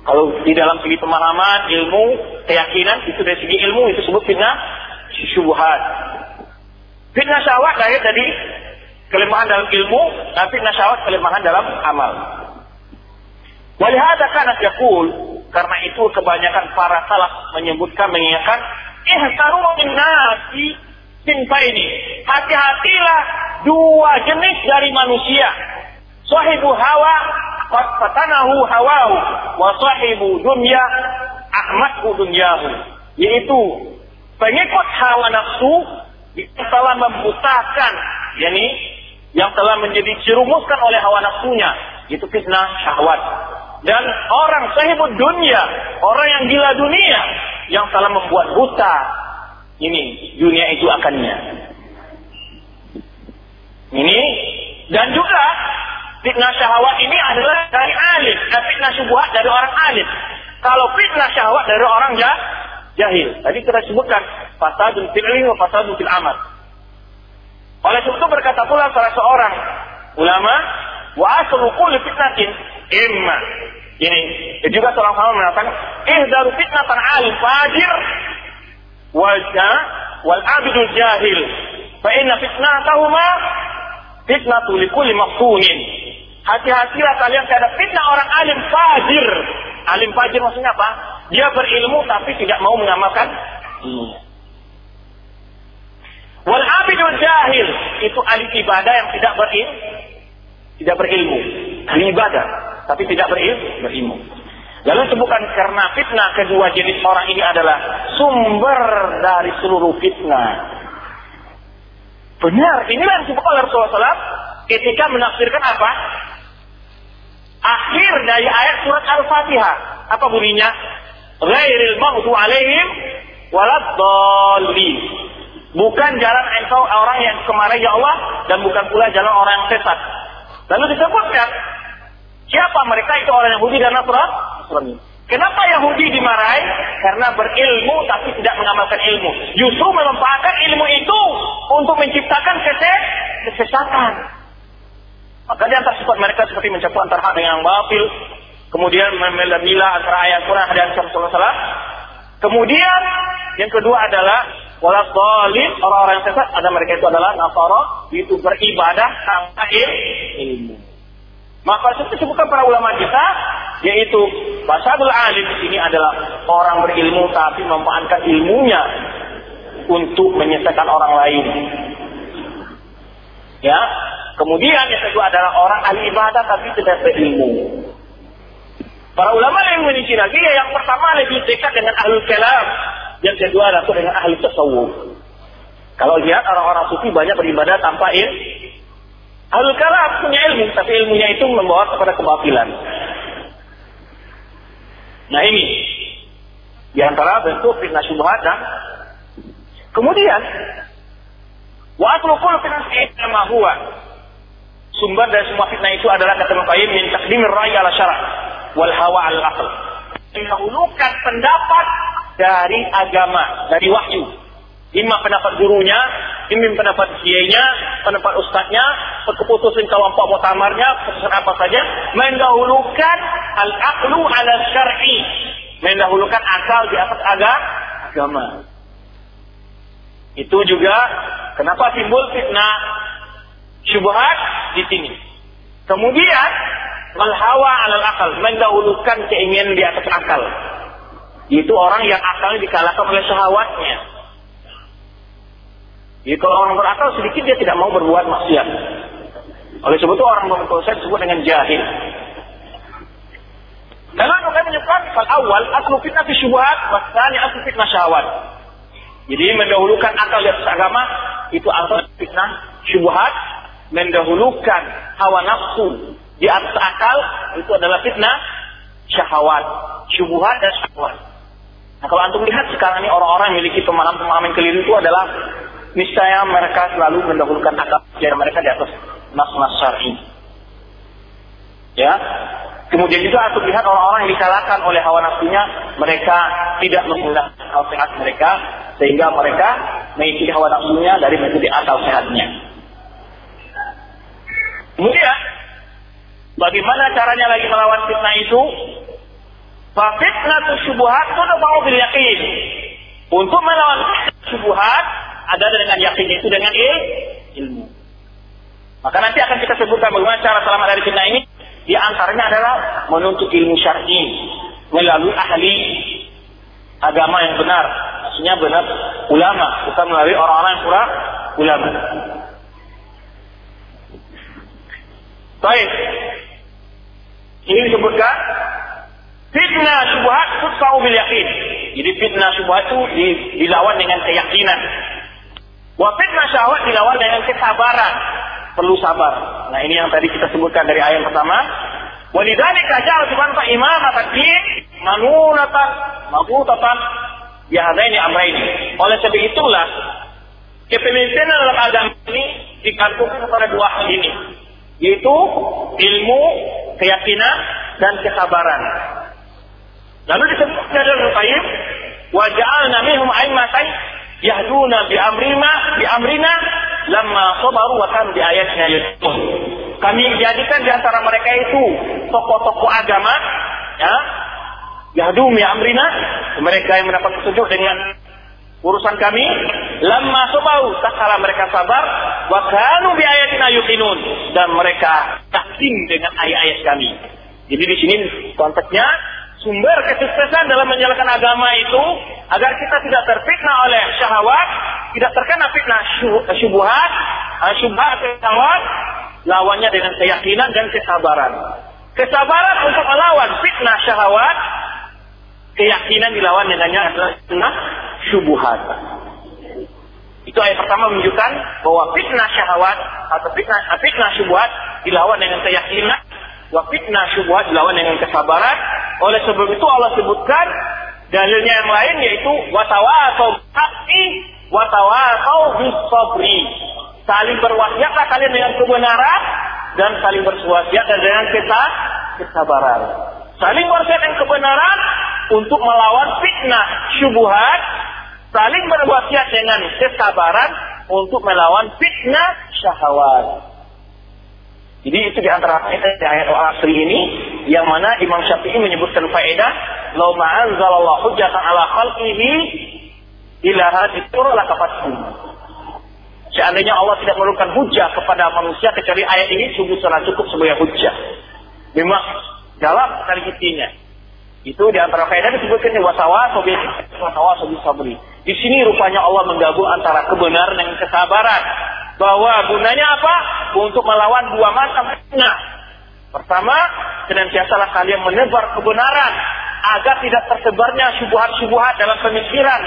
Kalau di dalam segi pemahaman, ilmu, keyakinan, itu dari segi ilmu, itu sebut fitnah syubhat. Fitnah syahwat lahir dari kelemahan dalam ilmu, dan fitnah syahwat kelemahan dalam amal. Walihada kanat yakul, karena itu kebanyakan para salaf menyebutkan, mengingatkan, ihtaru min nasi cinta ini. Hati-hatilah dua jenis dari manusia. Sahibu hawa, fatanahu hawahu, wa sahibu dunya, ahmadhu dunyahu. Yaitu pengikut hawa nafsu yang telah membutakan, yakni yang telah menjadi cirumuskan oleh hawa nafsunya, itu fitnah syahwat. Dan orang sahibud dunia, orang yang gila dunia, yang telah membuat buta ini dunia itu akannya. Ini dan juga fitnah syahwat ini adalah dari alim, dan fitnah syubhat dari orang alim. Kalau fitnah syahwat dari orang jah, jahil. Tadi kita sebutkan fasadun fil ilmi wa fasadun fil amal. Oleh sebab itu berkata pula salah seorang ulama, wa aslu kulli fitnatin imma. Ini juga seorang ulama mengatakan, ihdaru fitnatan alim fajir wal wal abidul jahil. Fa inna fitnatahuma fitnatu likulli maftunin. Hati-hatilah kalian terhadap fitnah orang alim fajir. Alim fajir maksudnya apa? Dia berilmu tapi tidak mau mengamalkan. Wal abidul jahil itu ahli ibadah yang tidak berilmu, tidak berilmu, ahli ibadah tapi tidak berilmu, berilmu. Lalu itu bukan karena fitnah kedua jenis orang ini adalah sumber dari seluruh fitnah. Benar, inilah yang disebut oleh Rasulullah SAW ketika menafsirkan apa? Akhir dari ayat surat Al-Fatihah. Apa bunyinya? Ghairil maghdu alaihim waladdallin. Bukan jalan engkau orang yang kemarin ya Allah dan bukan pula jalan orang yang sesat. Lalu disebutkan siapa mereka itu orang Yahudi dan Nasrani. Kenapa Yahudi dimarahi? Karena berilmu tapi tidak mengamalkan ilmu. Justru memanfaatkan ilmu itu untuk menciptakan kesesatan. Maka di antara sifat mereka seperti mencampur antara hak dengan yang batil, kemudian memilah antara ayat Quran dan Rasulullah Kemudian yang kedua adalah wala zalim orang-orang yang sesat ada mereka itu adalah nasara itu beribadah tanpa ilmu. Maka itu disebutkan para ulama kita yaitu fasadul alim di sini adalah orang berilmu tapi memanfaatkan ilmunya untuk menyesatkan orang lain. Ya. Kemudian yang kedua adalah orang ahli ibadah tapi tidak berilmu. Para ulama yang memiliki lagi yang pertama lebih dekat dengan ahli kalam, yang kedua adalah dengan ahli tasawuf. Kalau lihat orang-orang sufi banyak beribadah tanpa ilmu. Ahli kalam punya ilmu, tapi ilmunya itu membawa kepada kebatilan. Nah ini di antara bentuk fitnah syubhat dan kemudian wa aslu kulli fitnah ma sumber dari semua fitnah itu adalah kata Muqayyim min taqdimir ra'yi ala syara' wal hawa al aql. Mendahulukan pendapat dari agama, dari wahyu. Imam pendapat gurunya, imam pendapat kiainya, pendapat ustadznya, keputusan kelompok mutamarnya, keputusan apa saja, mendahulukan al-aqlu ala syar'i. Mendahulukan akal di atas agama. Itu juga kenapa timbul fitnah syubhat di sini. Kemudian Malhawa alal akal, mendahulukan keinginan di atas akal. Itu orang yang akalnya dikalahkan oleh syahwatnya. Jadi kalau orang berakal sedikit dia tidak mau berbuat maksiat. Oleh sebab itu orang berdosa disebut dengan jahil. Lalu mereka menyebutkan fal awal aslu fitnah fi syubhat, wasani aslu fitnah syahwat. Jadi mendahulukan akal di atas agama itu asal fitnah syubhat, mendahulukan hawa nafsu di atas akal itu adalah fitnah syahwat, syubhat dan syahwat. Nah, kalau antum lihat sekarang ini orang-orang yang memiliki pemahaman-pemahaman keliru itu adalah niscaya mereka selalu mendahulukan akal pikiran mereka di atas nas-nas syar'i. Ya. Kemudian juga aku lihat orang-orang yang disalahkan oleh hawa nafsunya, mereka tidak menggunakan akal sehat mereka, sehingga mereka mengikuti hawa nafsunya dari metode akal sehatnya. Kemudian, bagaimana caranya lagi melawan fitnah itu? Fitnah syubuhat mau bil yakin. Untuk melawan syubuhat ada dengan yakin itu dengan ilmu. Maka nanti akan kita sebutkan bagaimana cara selamat dari fitnah ini. Di antaranya adalah menuntut ilmu syar'i melalui ahli agama yang benar. Maksudnya benar ulama, bukan melalui orang-orang yang kurang ulama. Baik. Ini disebutkan Fitnah syubhat tudfa'u bil yakin. Jadi fitnah syubhat itu dilawan dengan keyakinan. Wa fitnah syahwat dilawan dengan kesabaran. Perlu sabar. Nah ini yang tadi kita sebutkan dari ayat pertama. Walidzalika ja'al subhanahu wa imamatan din manunatan mabutatan ya ini amra ini. Oleh sebab itulah kepemimpinan dalam agama ini dikantungkan kepada dua hal ini, yaitu ilmu, keyakinan, dan kesabaran. Lalu disebutkan dalam Qayyim, wa ja'alna minhum a'immatan yahduna bi amrina bi amrina lamma sabaru wa kanu bi ayatina. Kami jadikan di antara mereka itu tokoh-tokoh agama ya yahdu amrina mereka yang mendapat petunjuk dengan urusan kami lamma sabaru tatkala mereka sabar wa kanu bi ayatina yuqinun dan mereka yakin dengan ayat-ayat kami. Jadi di sini konteksnya sumber kesuksesan dalam menjalankan agama itu agar kita tidak terfitnah oleh syahwat, tidak terkena fitnah syubhat, eh, syubhat syahwat, lawannya dengan keyakinan dan kesabaran. Kesabaran untuk melawan fitnah syahwat, keyakinan dilawan dengannya adalah fitnah syubhat. Itu ayat pertama menunjukkan bahwa fitnah syahwat atau fitnah, fitnah syubhat dilawan dengan keyakinan Wa fitnah syubhat dilawan dengan kesabaran. Oleh sebab itu Allah sebutkan dalilnya yang lain yaitu watawasau haqqi watawasau bisabri. Saling berwasiatlah kalian dengan kebenaran dan saling berwasiat dengan kita kesabaran. Saling berwasiat dengan kebenaran untuk melawan fitnah syubhat, saling berwasiat dengan kesabaran untuk melawan fitnah syahwat. Jadi itu di antara ayat al-asri ini yang mana Imam Syafi'i menyebutkan faedah "Lau ma'anzalallahu hujjatan ala khalqihi ila haditur lakafatu." Seandainya Allah tidak menurunkan hujah kepada manusia kecuali ayat ini sungguh sangat cukup sebagai hujah. Memang dalam sekali intinya. Itu di antara faedah disebutkan wasawa sobi wasawa sobi sabri. Di sini rupanya Allah menggabung antara kebenaran dan kesabaran bahwa gunanya apa? Untuk melawan dua macam fitnah. Pertama, senantiasalah kalian menebar kebenaran agar tidak tersebarnya syubhat-syubhat dalam pemikiran,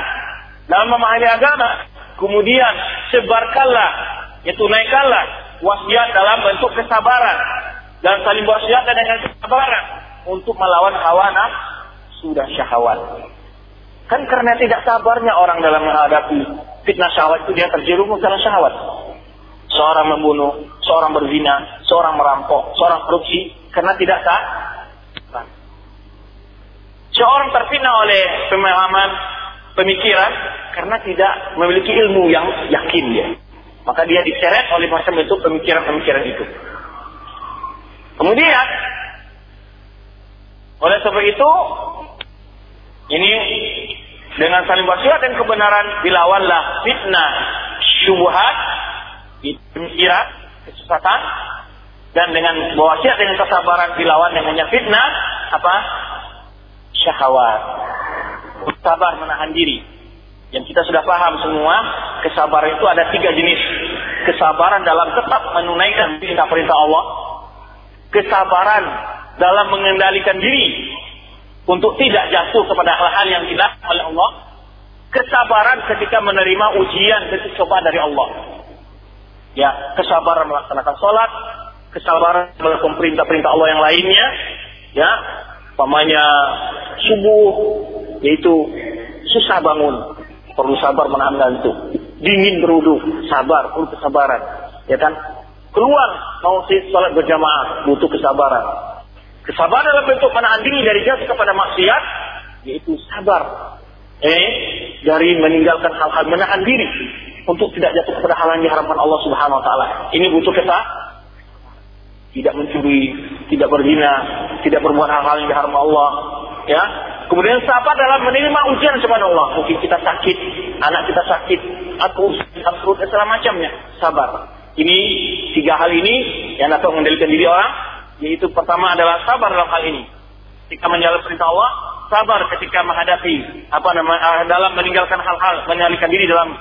dalam memahami agama. Kemudian sebarkanlah, ya tunaikanlah wasiat dalam bentuk kesabaran dan saling wasiat dengan kesabaran untuk melawan hawa nafsu dan syahwat. Kan karena tidak sabarnya orang dalam menghadapi fitnah syahwat itu dia terjerumus dalam syahwat seorang membunuh, seorang berzina, seorang merampok, seorang korupsi karena tidak sah. Seorang terpina oleh pemahaman pemikiran karena tidak memiliki ilmu yang yakin dia. Maka dia diseret oleh macam itu pemikiran-pemikiran itu. Kemudian oleh sebab itu ini dengan saling wasiat dan kebenaran dilawanlah fitnah syubhat pemikiran, kesesatan, dan dengan wasiat dengan kesabaran dilawan dengannya fitnah, apa? Syahwat. Sabar menahan diri. Yang kita sudah paham semua, kesabaran itu ada tiga jenis. Kesabaran dalam tetap menunaikan perintah-perintah Allah. Kesabaran dalam mengendalikan diri untuk tidak jatuh kepada hal-hal yang tidak oleh Allah. Kesabaran ketika menerima ujian dan coba dari Allah ya kesabaran melaksanakan sholat, kesabaran melakukan perintah-perintah Allah yang lainnya, ya, pamannya subuh, yaitu susah bangun, perlu sabar menahan ngantuk. Dingin berwudu, sabar, perlu kesabaran. Ya kan? Keluar mau sholat berjamaah, butuh kesabaran. Kesabaran dalam bentuk menahan diri dari jatuh kepada maksiat, yaitu sabar. Eh, dari meninggalkan hal-hal menahan diri untuk tidak jatuh kepada hal yang diharamkan Allah Subhanahu wa taala. Ini butuh kita tidak mencuri, tidak berzina, tidak berbuat hal-hal yang diharamkan Allah, ya. Kemudian sabar dalam menerima ujian Allah. Mungkin kita sakit, anak kita sakit, atau atau segala macamnya. Sabar. Ini tiga hal ini yang dapat mengendalikan diri orang, yaitu pertama adalah sabar dalam hal ini. Ketika menjalankan perintah Allah, sabar ketika menghadapi apa nama uh, dalam meninggalkan hal-hal, menyalihkan diri dalam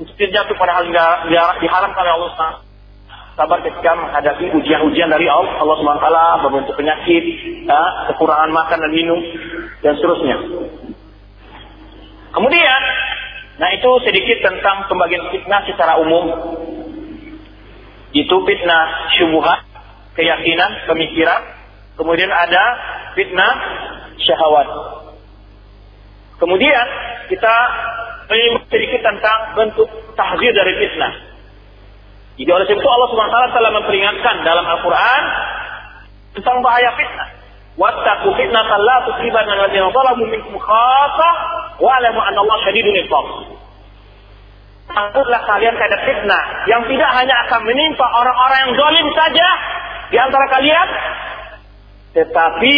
untuk tidak jatuh pada hal yang diharamkan oleh Allah sabar ketika menghadapi ujian-ujian dari Allah, Allah SWT berbentuk penyakit, ya, kekurangan makan dan minum, dan seterusnya. Kemudian, nah itu sedikit tentang pembagian fitnah secara umum. Itu fitnah syubuhat, keyakinan, pemikiran. Kemudian ada fitnah syahwat. Kemudian kita sedikit tentang bentuk tahzir dari fitnah. Jadi oleh sebab itu Allah Subhanahu wa taala memperingatkan dalam Al-Qur'an tentang bahaya fitnah. Wattaqu fitnatan la tusibanna alladziina zalamu minkum khassah wa alamu anna Allah syadidul iqab. Takutlah kalian terhadap fitnah yang tidak hanya akan menimpa orang-orang yang zalim saja di antara kalian, tetapi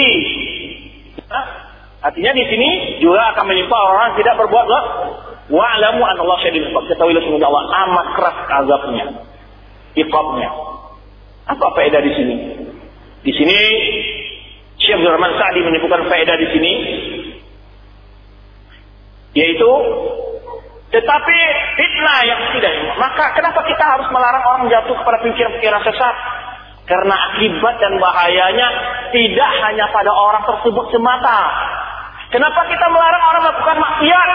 artinya di sini juga akan menimpa orang-orang tidak berbuat dosa. Alamu anna Allah syadidul iqab. Ketahuilah sungguh Allah amat keras azabnya iqabnya. Apa faedah di sini? Di sini Syekh Abdul Rahman Sa'di menyebutkan faedah di sini yaitu tetapi fitnah yang tidak maka kenapa kita harus melarang orang jatuh kepada pikiran-pikiran sesat karena akibat dan bahayanya tidak hanya pada orang tersebut semata kenapa kita melarang orang melakukan maksiat?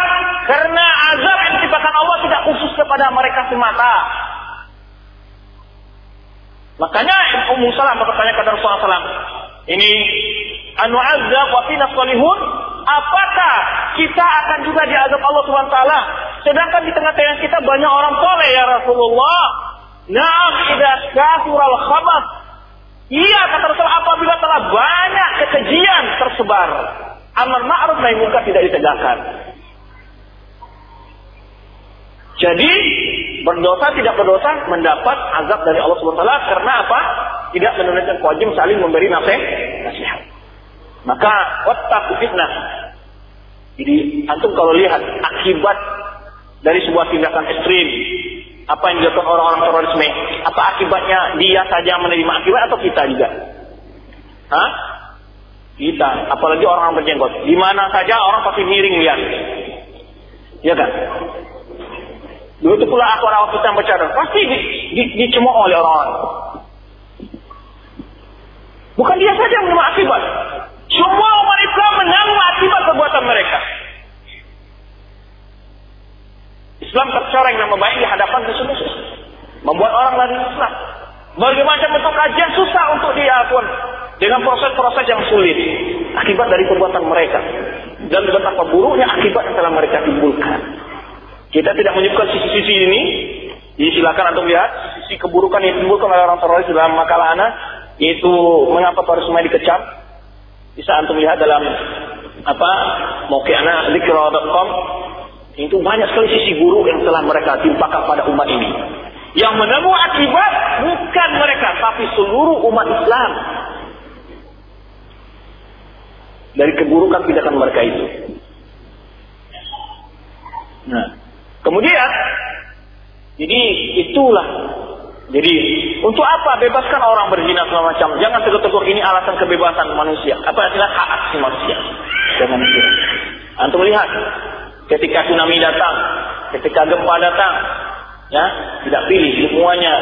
Karena azab yang diciptakan Allah tidak khusus kepada mereka semata. Makanya Ummu Salam bertanya kepada Rasulullah SAW, ini anu azab wa fina salihun, apakah kita akan juga diazab Allah taala? Sedangkan di tengah-tengah kita banyak orang soleh ya Rasulullah. Naam idza kasural khabath. Iya kata Rasulullah apabila telah banyak kekejian tersebar, amar ma'ruf nahi munkar tidak ditegakkan. Jadi berdosa tidak berdosa mendapat azab dari Allah Subhanahu wa karena apa? Tidak menunaikan kewajiban saling memberi nasihat. Maka wattaqu fitnah. Jadi antum kalau lihat akibat dari sebuah tindakan ekstrim, apa yang dilakukan orang-orang terorisme, apa akibatnya dia saja menerima akibat atau kita juga? Hah? Kita, apalagi orang-orang berjenggot. Di mana saja orang pasti miring lihat. Ya kan? Dulu itu pula aku rawat kita bercadar. Pasti di, di, dicemooh oleh orang-orang. Bukan dia saja yang menerima akibat. Semua umat Islam menanggung akibat perbuatan mereka. Islam tercoreng nama baik di hadapan musuh-musuh. Membuat orang lari Islam. Berbagai macam bentuk kajian susah untuk dia pun. Dengan proses-proses yang sulit. Akibat dari perbuatan mereka. Dan betapa buruknya akibat yang telah mereka timbulkan. Kita tidak menyebutkan sisi-sisi ini. Jadi silakan untuk lihat sisi keburukan yang ditimbulkan oleh orang teroris dalam makalah anak yaitu mengapa terorisme dikecam. Bisa antum lihat dalam apa mokiana itu banyak sekali sisi buruk yang telah mereka timpakan pada umat ini. Yang menemu akibat bukan mereka tapi seluruh umat Islam dari keburukan tindakan mereka itu. Nah, Kemudian, jadi itulah. Jadi untuk apa bebaskan orang berzina segala macam? Jangan tegur-tegur ini alasan kebebasan manusia. Apa artinya hak asasi manusia? Jangan itu. Antum lihat, ketika tsunami datang, ketika gempa datang, ya tidak pilih semuanya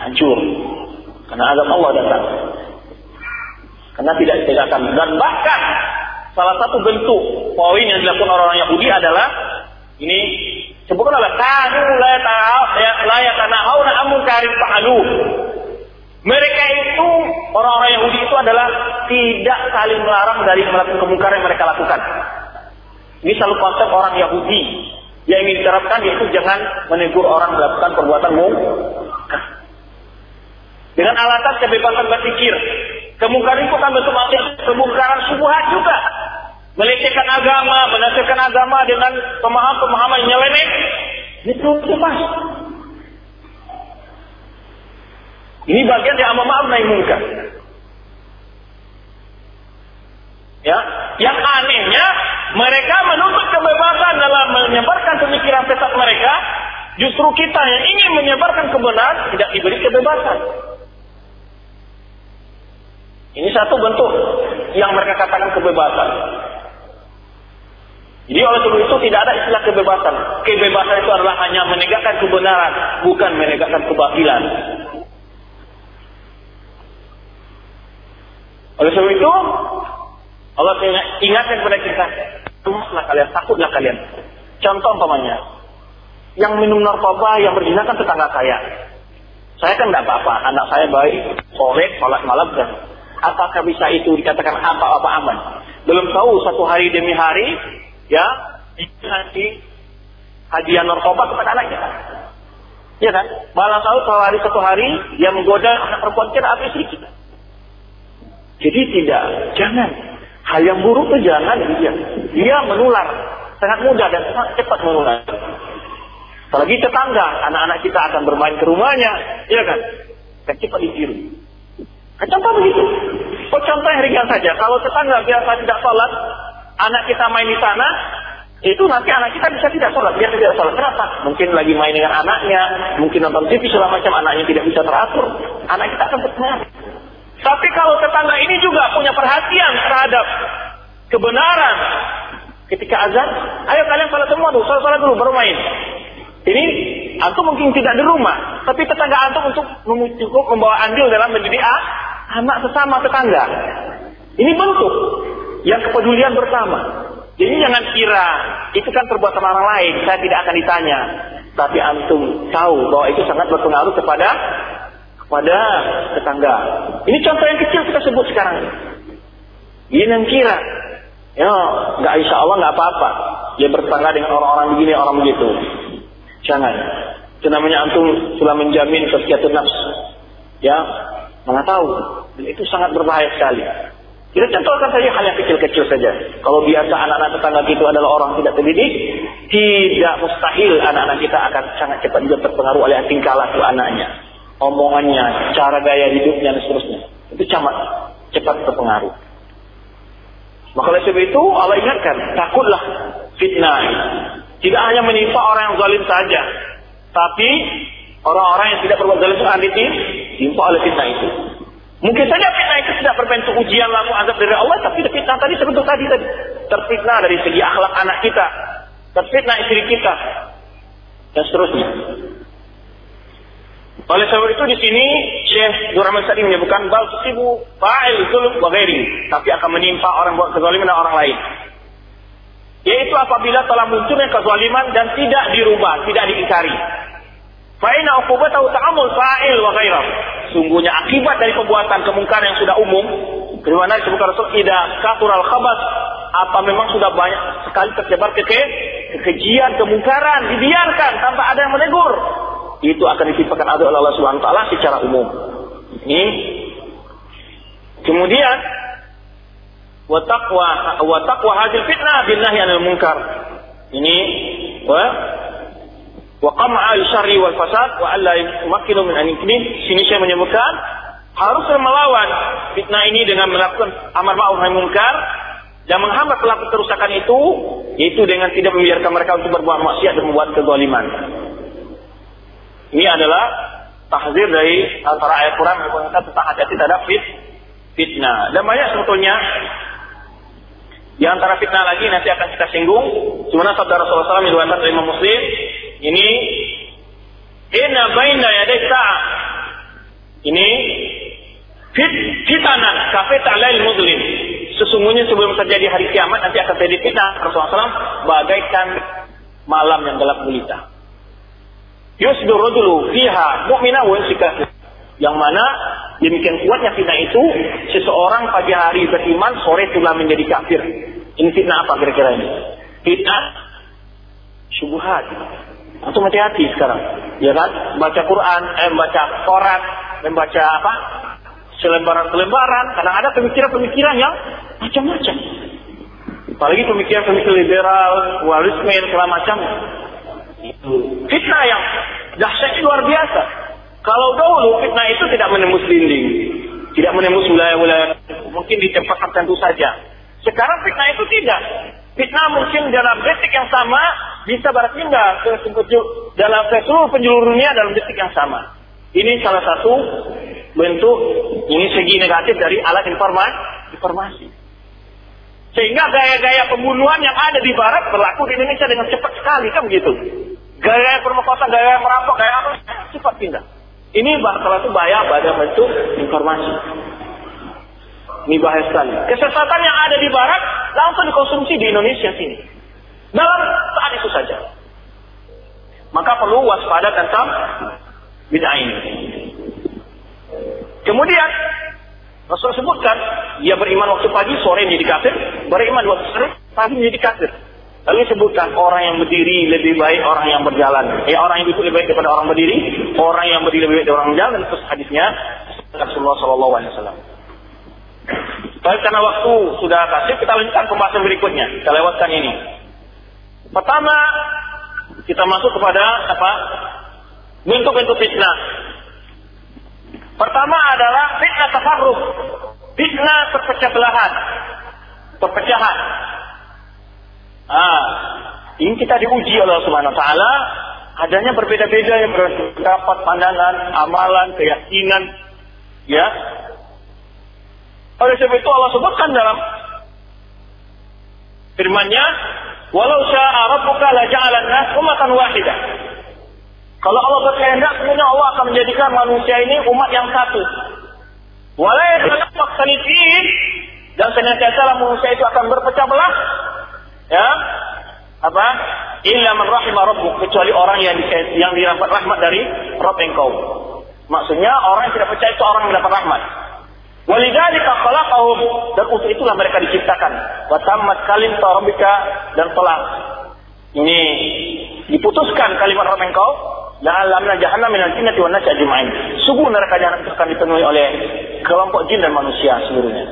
hancur karena azab Allah datang. Karena tidak ditegakkan dan bahkan salah satu bentuk poin yang dilakukan orang-orang Yahudi adalah ini Sebutkan oleh kanu la yatanahawna amun karim fa'alu. Mereka itu orang-orang Yahudi itu adalah tidak saling melarang dari melakukan kemungkaran yang mereka lakukan. Ini selalu konsep orang Yahudi yang ingin diterapkan yaitu jangan menegur orang melakukan perbuatan mungkar. Dengan alasan kebebasan berpikir. Kemungkaran itu kan bentuk kemungkaran subuhat juga. Melecehkan agama, menafsirkan agama dengan pemahaman-pemahaman yang nyeleneh. Itu lepas. Ini bagian dari amal ma'ruf munkar. Ya, yang anehnya mereka menuntut kebebasan dalam menyebarkan pemikiran sesat mereka, justru kita yang ingin menyebarkan kebenaran tidak diberi kebebasan. Ini satu bentuk yang mereka katakan kebebasan. Jadi oleh sebab itu tidak ada istilah kebebasan. Kebebasan itu adalah hanya menegakkan kebenaran, bukan menegakkan kebatilan. Oleh sebab itu, Allah ingatkan kepada kita, Tumaslah kalian, takutlah kalian. Contoh umpamanya, yang minum narkoba, yang berzina kan tetangga saya. Saya kan tidak apa-apa, anak saya baik, soleh, sholat malam dan apakah bisa itu dikatakan apa-apa aman? Belum tahu satu hari demi hari, ya, nanti hadiah narkoba kepada anak kita. Ya kan? Malah tahu satu hari satu hari dia menggoda anak perempuan kita atau istri kita. Jadi tidak, jangan. Hal yang buruk itu jangan dia. Dia menular, sangat mudah dan sangat cepat menular. Apalagi tetangga, anak-anak kita akan bermain ke rumahnya, ya kan? Dan cepat ditiru. Contoh begitu. Oh, contoh yang ringan saja. Kalau tetangga biasa tidak sholat, anak kita main di sana, itu nanti anak kita bisa tidak sholat. Dia tidak sholat. Kenapa? Mungkin lagi main dengan anaknya, mungkin nonton TV segala macam, anaknya tidak bisa teratur. Anak kita akan berpengaruh. Tapi kalau tetangga ini juga punya perhatian terhadap kebenaran ketika azan, ayo kalian sholat semua dulu, sholat dulu baru main. Ini antum mungkin tidak di rumah, tapi tetangga antum untuk cukup membawa andil dalam menjadi ah, anak sesama tetangga. Ini bentuk yang kepedulian bersama. Jadi jangan kira itu kan perbuatan orang lain, saya tidak akan ditanya. Tapi antum tahu bahwa itu sangat berpengaruh kepada pada tetangga. Ini contoh yang kecil kita sebut sekarang. Ini yang kira. Ya, nggak insya Allah nggak apa-apa. Dia bertetangga dengan orang-orang begini, orang begitu. Jangan. Itu namanya antum sudah menjamin kesekiatan nafs. Ya, mana tahu. Dan itu sangat berbahaya sekali. Kita contohkan saja hal yang kecil-kecil saja. Kalau biasa anak-anak tetangga kita adalah orang tidak terdidik, tidak mustahil anak-anak kita akan sangat cepat juga terpengaruh oleh tingkah laku anaknya omongannya, cara gaya hidupnya dan seterusnya. Itu cepat cepat terpengaruh. Maka oleh sebab itu Allah ingatkan, takutlah fitnah. Tidak hanya menimpa orang yang zalim saja, tapi orang-orang yang tidak berbuat zalim itu ditimpa oleh fitnah itu. Mungkin saja fitnah itu tidak berbentuk ujian lalu azab dari Allah, tapi fitnah tadi seperti tadi tadi terfitnah dari segi akhlak anak kita, terfitnah istri kita, dan seterusnya. Oleh sebab itu di sini Syekh Durrahman Sa'di menyebutkan bal tusibu fa'il zulm wa ghairi, tapi akan menimpa orang buat kezaliman dan orang lain. Yaitu apabila telah munculnya kezaliman dan tidak dirubah, tidak diingkari. Fa'ina uqubatahu ta'amul fa'il wa ghairah. Sungguhnya akibat dari perbuatan kemungkaran yang sudah umum, bagaimana disebutkan Rasul tidak katural khabas, apa memang sudah banyak sekali tersebar ke kekejian, kemungkaran, dibiarkan tanpa ada yang menegur itu akan ditimpakan oleh Allah Subhanahu taala secara umum. Ini kemudian wa taqwa wa taqwa hadil fitnah bin nahyi anil munkar. Ini wa wa qam'a syarri wal fasad wa alla yumakkinu min an Sini saya menyebutkan harus melawan fitnah ini dengan melakukan amar ma'ruf nahi munkar dan menghambat pelaku kerusakan itu yaitu dengan tidak membiarkan mereka untuk berbuat maksiat dan membuat kezaliman. Ini adalah tahzir dari antara ayat Quran yang kita tentang hati-hati terhadap fit, fitnah. Dan banyak sebetulnya di antara fitnah lagi nanti akan kita singgung. Sebenarnya sabda Rasulullah SAW diriwayatkan oleh Imam Muslim ini Inna baina yaday sa'ah. Ini fit fitanan kafe ta'lail mudlim. Sesungguhnya sebelum terjadi hari kiamat nanti akan terjadi fitnah Rasulullah SAW bagaikan malam yang gelap gulita. Yusdur rajulu fiha mu'mina wa Yang mana demikian kuatnya fitnah itu seseorang pagi hari beriman sore telah menjadi kafir. Ini fitnah apa kira-kira ini? fitnah syubhat. Atau hati-hati sekarang, ya kan? Baca Quran, eh baca membaca apa? Selembaran-selembaran, kadang ada pemikiran-pemikiran yang macam-macam. Apalagi pemikiran-pemikiran liberal, walisme, segala macam. Fitnah yang dahsyat luar biasa. Kalau dahulu fitnah itu tidak menembus dinding, tidak menembus wilayah-wilayah, mungkin di tempat tertentu saja. Sekarang fitnah itu tidak. Fitnah mungkin dalam detik yang sama bisa berpindah ke dalam seluruh penjuru dunia dalam detik yang sama. Ini salah satu bentuk ini segi negatif dari alat informasi. informasi. Sehingga gaya-gaya pembunuhan yang ada di barat berlaku di Indonesia dengan cepat sekali kan begitu. Gaya permokosaan, gaya merampok, gaya apa cepat pindah. Ini salah satu bahaya pada bentuk informasi. Ini bahaya sekali. Kesesatan yang ada di barat langsung dikonsumsi di Indonesia sini. Dalam saat itu saja. Maka perlu waspada tentang bid'ah ini. Kemudian Rasul sebutkan, dia beriman waktu pagi, sore menjadi kafir, beriman waktu sore, pagi menjadi kafir. Lalu disebutkan orang yang berdiri lebih baik orang yang berjalan. Ya orang yang duduk lebih baik daripada orang berdiri, orang yang berdiri lebih baik daripada orang berjalan. Terus hadisnya Rasulullah Shallallahu Alaihi Wasallam. Baik karena waktu sudah kasih, kita lanjutkan pembahasan berikutnya. Kita lewatkan ini. Pertama, kita masuk kepada apa? Bentuk-bentuk fitnah. Pertama adalah fitnah tafarruq. Fitnah terpecah belahan. Perpecahan. Ah, ini kita diuji oleh Allah Subhanahu wa taala adanya berbeda-beda yang berpendapat, pandangan, amalan, keyakinan, ya. Oleh sebab itu Allah sebutkan dalam firman-Nya, "Walau syaa rabbuka la ja'alan nas ummatan wahidah." Kalau Allah berkehendak, sebenarnya Allah akan menjadikan manusia ini umat yang satu. Walau dan senantiasa manusia itu akan berpecah belah ya? Apa? Illa man rahimah rabbuk kecuali orang yang di, yang didapat rahmat dari Rabb engkau. Maksudnya orang yang tidak percaya itu orang yang mendapat rahmat. Walidzalika khalaqahum dan untuk itulah mereka diciptakan. Wa tammat kalim rabbika dan telah. Ini diputuskan kalimat Rabb engkau lamna jahannam minal jinnati wan nasi ajma'in. Sungguh neraka jahanam itu akan dipenuhi oleh kelompok jin dan manusia seluruhnya.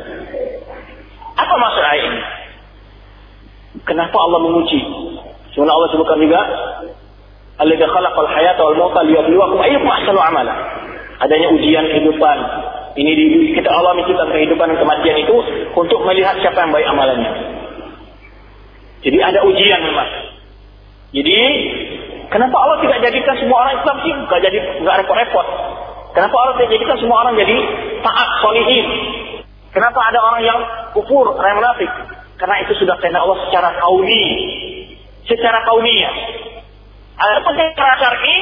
Apa maksud ayat ini Kenapa Allah menguji? Sebenarnya Allah sebutkan juga Alladzi khalaqal hayata wal mauta liyabluwakum ayyukum ahsanu amala. Adanya ujian kehidupan. Ini di kita alami kita kehidupan dan kematian itu untuk melihat siapa yang baik amalannya. Jadi ada ujian memang. Jadi kenapa Allah tidak jadikan semua orang Islam sih Gak jadi nggak repot-repot? Kenapa Allah tidak jadikan semua orang jadi taat solihin? Kenapa ada orang yang kufur, orang? Karena itu sudah kehendak Allah secara kauni. Secara kauniyah. Adapun secara syar'i,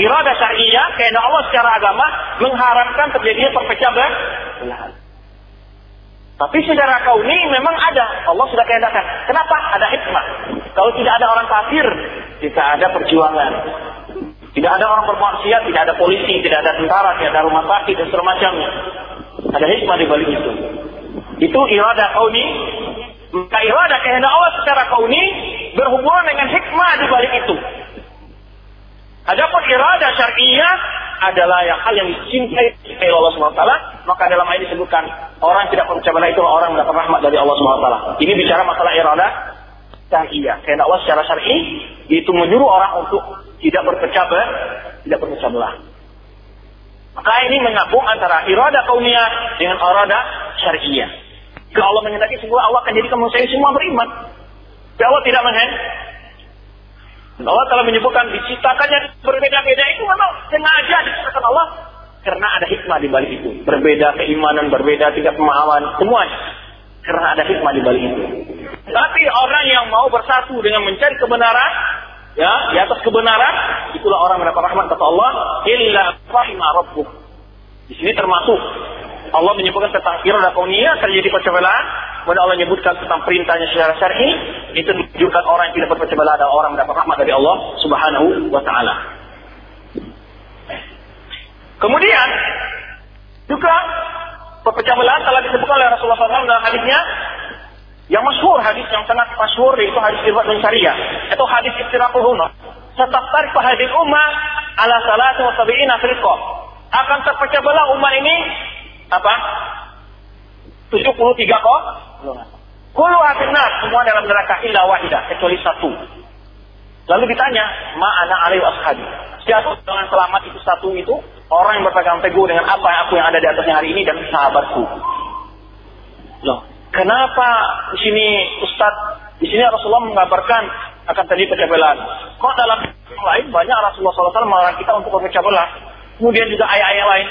irada syar'iyah, kehendak Allah secara agama mengharapkan terjadinya perpecah belahan. Tapi secara kauni memang ada. Allah sudah kehendakkan. Kenapa? Ada hikmah. Kalau tidak ada orang kafir, tidak ada perjuangan. Tidak ada orang bermaksiat, tidak ada polisi, tidak ada tentara, tidak ada rumah sakit dan semacamnya. Ada hikmah di balik itu. Itu irada kauni maka irada kehendak Allah secara kauni berhubungan dengan hikmah di balik itu. Adapun irada syariah adalah yang hal yang dicintai oleh Allah SWT, maka dalam ayat disebutkan orang tidak percaya itu orang mendapat rahmat dari Allah SWT. Ini bicara masalah irada syariah. Kehendak Allah secara syar'i itu menyuruh orang untuk tidak berpecah tidak berpecah belah. Maka ini menyambung antara irada kauniyah dengan irada syariah. Kalau Allah menghendaki semua Allah akan jadikan manusia semua beriman. Tapi Allah tidak menghendaki. Allah telah menyebutkan diciptakannya berbeda-beda itu memang sengaja diciptakan Allah karena ada hikmah di balik itu. Berbeda keimanan, berbeda tingkat pemahaman, semuanya. Karena ada hikmah di balik itu. Tapi orang yang mau bersatu dengan mencari kebenaran, ya, di atas kebenaran, itulah orang mendapat rahmat kata Allah, illa rahimah rabbuk. Di sini termasuk Allah menyebutkan tentang irada kauniyah terjadi percobaan, kemudian Allah menyebutkan tentang perintahnya secara syar'i, itu menunjukkan orang yang tidak berpecah belah adalah orang mendapat rahmat dari Allah Subhanahu wa taala. Kemudian juga perpecah belah telah disebutkan oleh Rasulullah SAW dalam hadisnya Yang masyhur hadis yang sangat masyhur itu hadis riwayat dan syariah atau hadis istirahat umma. Sataftariqu hadhihi ummah ala salatu wa sab'ina firqah. Akan terpecah belah umat ini apa? 73 kok. Kullu afinnar semua dalam neraka illa wahidah kecuali satu. Lalu ditanya, ma ana alaihi ashabi. Siapa dengan selamat itu satu itu orang yang berpegang teguh dengan apa yang aku yang ada di atasnya hari ini dan sahabatku. Loh, kenapa di sini Ustaz di sini Rasulullah mengabarkan akan terjadi pecah. Kok dalam lain banyak Rasulullah SAW melarang kita untuk berpecah belah. Kemudian juga ayat-ayat lain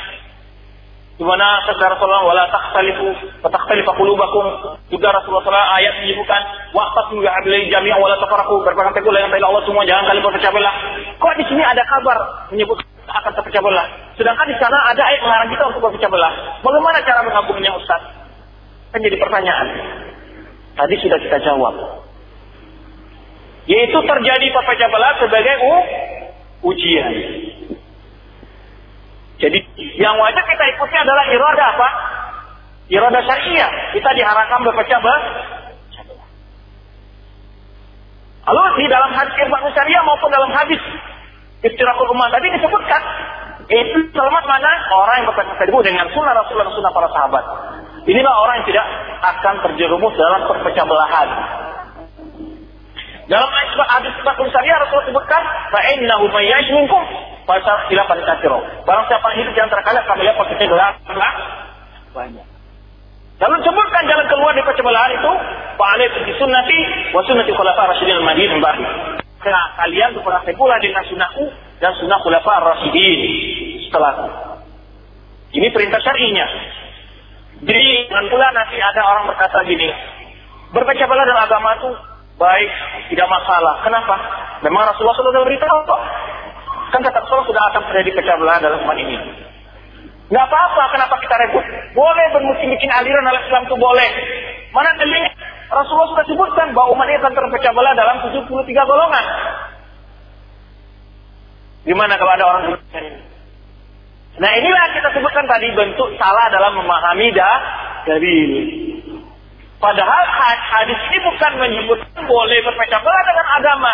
di mana kata Rasulullah wala takhtalifu wa takhtalifu qulubakum juga Rasulullah ayat menyebutkan waqtasimu bihablil jami' wala tafarraqu berpegang teguh dengan tali Allah semua jangan kalian berpecah belah. Kok di sini ada kabar menyebut akan terpecah belah. Sedangkan di sana ada ayat melarang kita untuk berpecah belah. Bagaimana cara menggabungnya Ustaz? Kan jadi pertanyaan. Tadi sudah kita jawab. Yaitu terjadi perpecah belah sebagai ujian. Jadi yang wajib kita ikuti adalah iroda apa? Iroda syariah. Kita diharapkan berpecah belah. Lalu di dalam hadis irfan syariah maupun dalam hadis istirahat rumah tadi disebutkan itu selamat mana orang yang berpegang teguh dengan sunnah Rasulullah dan sunnah para sahabat. Inilah orang yang tidak akan terjerumus dalam perpecah belahan. Dalam hadis Ibnu Syariah Rasulullah sebutkan, "Fa innahu may ya'ish minkum fa khilafan katsira." Barang siapa yang hidup antara kalian akan melihat perpecah belahan banyak. Lalu sebutkan jalan keluar dari perpecah belahan itu, "Fa alaikum bi sunnati wa sunnati khulafa rasyidin al-mahdiyyin ba'di." Karena kalian berpegang teguhlah dengan sunnahku dan sunnah khulafa rasyidin setelahku. Ini perintah syar'inya. Jadi dengan pula nanti ada orang berkata gini, berpecah dalam agama itu baik, tidak masalah. Kenapa? Memang Rasulullah sudah beritahu kok. Kan kata Rasulullah sudah akan terjadi pecah belah dalam umat ini. Nggak apa-apa, kenapa kita ribut? Boleh bermusim bikin aliran dalam Islam itu boleh. Mana dalilnya? Rasulullah sudah sebutkan bahwa umat ini akan terpecah belah dalam 73 golongan. Gimana kalau ada orang sebutkan ini? Nah inilah kita sebutkan tadi bentuk salah dalam memahami dah dari Padahal hadis ini bukan menyebutkan boleh berpecah belah dengan agama.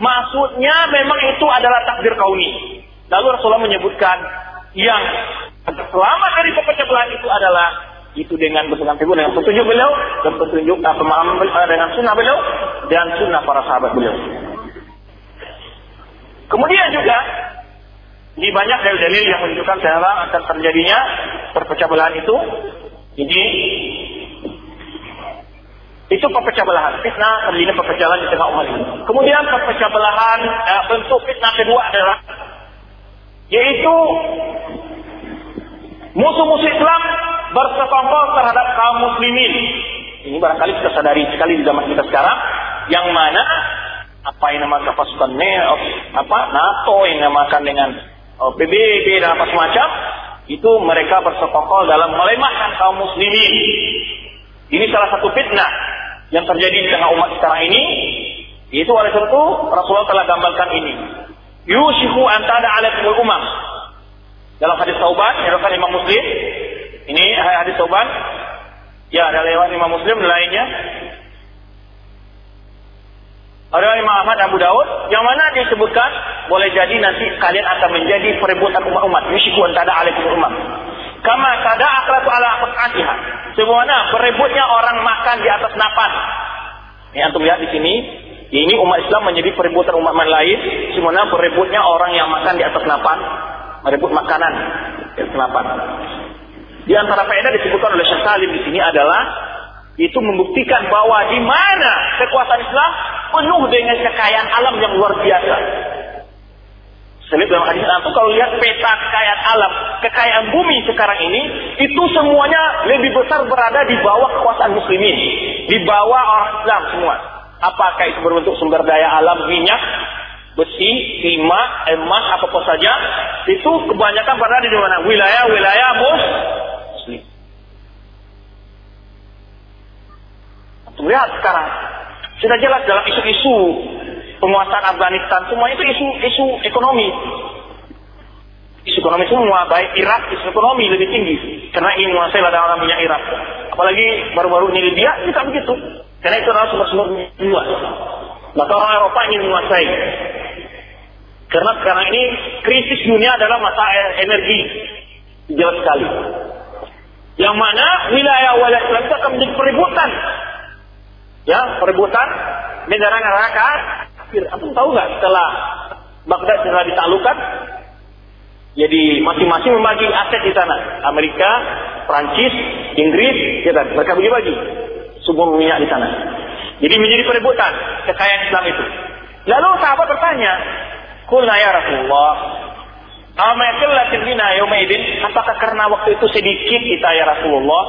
Maksudnya memang itu adalah takdir kauni. Lalu Rasulullah menyebutkan yang selamat dari pecah belah itu adalah itu dengan berpegang teguh dengan petunjuk beliau dan petunjuk dan pemahaman beliau dengan sunnah beliau dan sunnah para sahabat beliau. Kemudian juga ini banyak dalil-dalil yang menunjukkan bahwa akan terjadinya perpecah belahan itu. Jadi itu perpecah belahan. Fitnah terjadi perpecah belahan di tengah umat ini. Kemudian perpecah belahan eh, bentuk fitnah kedua adalah yaitu musuh-musuh Islam bersekongkol terhadap kaum muslimin. Ini barangkali kita sadari sekali di zaman kita sekarang yang mana apa yang namakan pasukan NEO, apa NATO yang namakan dengan PBB dan apa semacam itu mereka bersekongkol dalam melemahkan kaum muslimin. Ini salah satu fitnah yang terjadi di tengah umat sekarang ini. Itu oleh itu Rasulullah telah gambarkan ini. Yushiku antada alaikumul umam. Dalam hadis Tauban, yang Imam Muslim. Ini hadis Tauban. Ya, ada lewat Imam Muslim lainnya. Ada Imam Ahmad Abu Daud yang mana disebutkan boleh jadi nanti kalian akan menjadi perebutan umat-umat. Yushiku antada alaikumul umam. Kama kada akratu ala aqatiha. Semuanya berebutnya orang makan di atas napan. Ini antum lihat di sini. Ini umat Islam menjadi perebutan umat lain. Semuanya berebutnya orang yang makan di atas napan. Merebut makanan di atas napan. Di antara faedah disebutkan oleh Syekh Salim di sini adalah itu membuktikan bahwa di mana kekuasaan Islam penuh dengan kekayaan alam yang luar biasa. Selip dalam hadis itu kalau lihat peta kekayaan alam, kekayaan bumi sekarang ini, itu semuanya lebih besar berada di bawah kekuasaan muslimin. Di bawah orang Islam semua. Apakah itu berbentuk sumber daya alam, minyak, besi, timah, emas, apa-apa saja. Itu kebanyakan berada di mana? Wilayah-wilayah muslim. Lihat sekarang. Sudah jelas dalam isu-isu penguasaan Afghanistan, semua itu isu-isu ekonomi. Isu ekonomi semua, baik Irak, isu ekonomi lebih tinggi. Karena ingin menguasai ladang alam minyak Irak. Apalagi baru-baru ini Libya, kita begitu. Karena itu adalah sumber-sumber luas. Maka orang Eropa ingin menguasai. Karena sekarang ini krisis dunia adalah masalah energi. Jelas sekali. Yang mana wilayah wilayah Islam itu akan menjadi peributan. Ya, peributan negara-negara kafir. Antum tahu nggak setelah Baghdad setelah ditaklukkan, jadi masing-masing membagi aset di sana. Amerika, Prancis, Inggris, ya kan? Mereka bagi-bagi sumber minyak di sana. Jadi menjadi perebutan kekayaan Islam itu. Lalu sahabat bertanya, Kulna ya Rasulullah, Amakillatin bina yaumaidin, apakah karena waktu itu sedikit kita ya Rasulullah?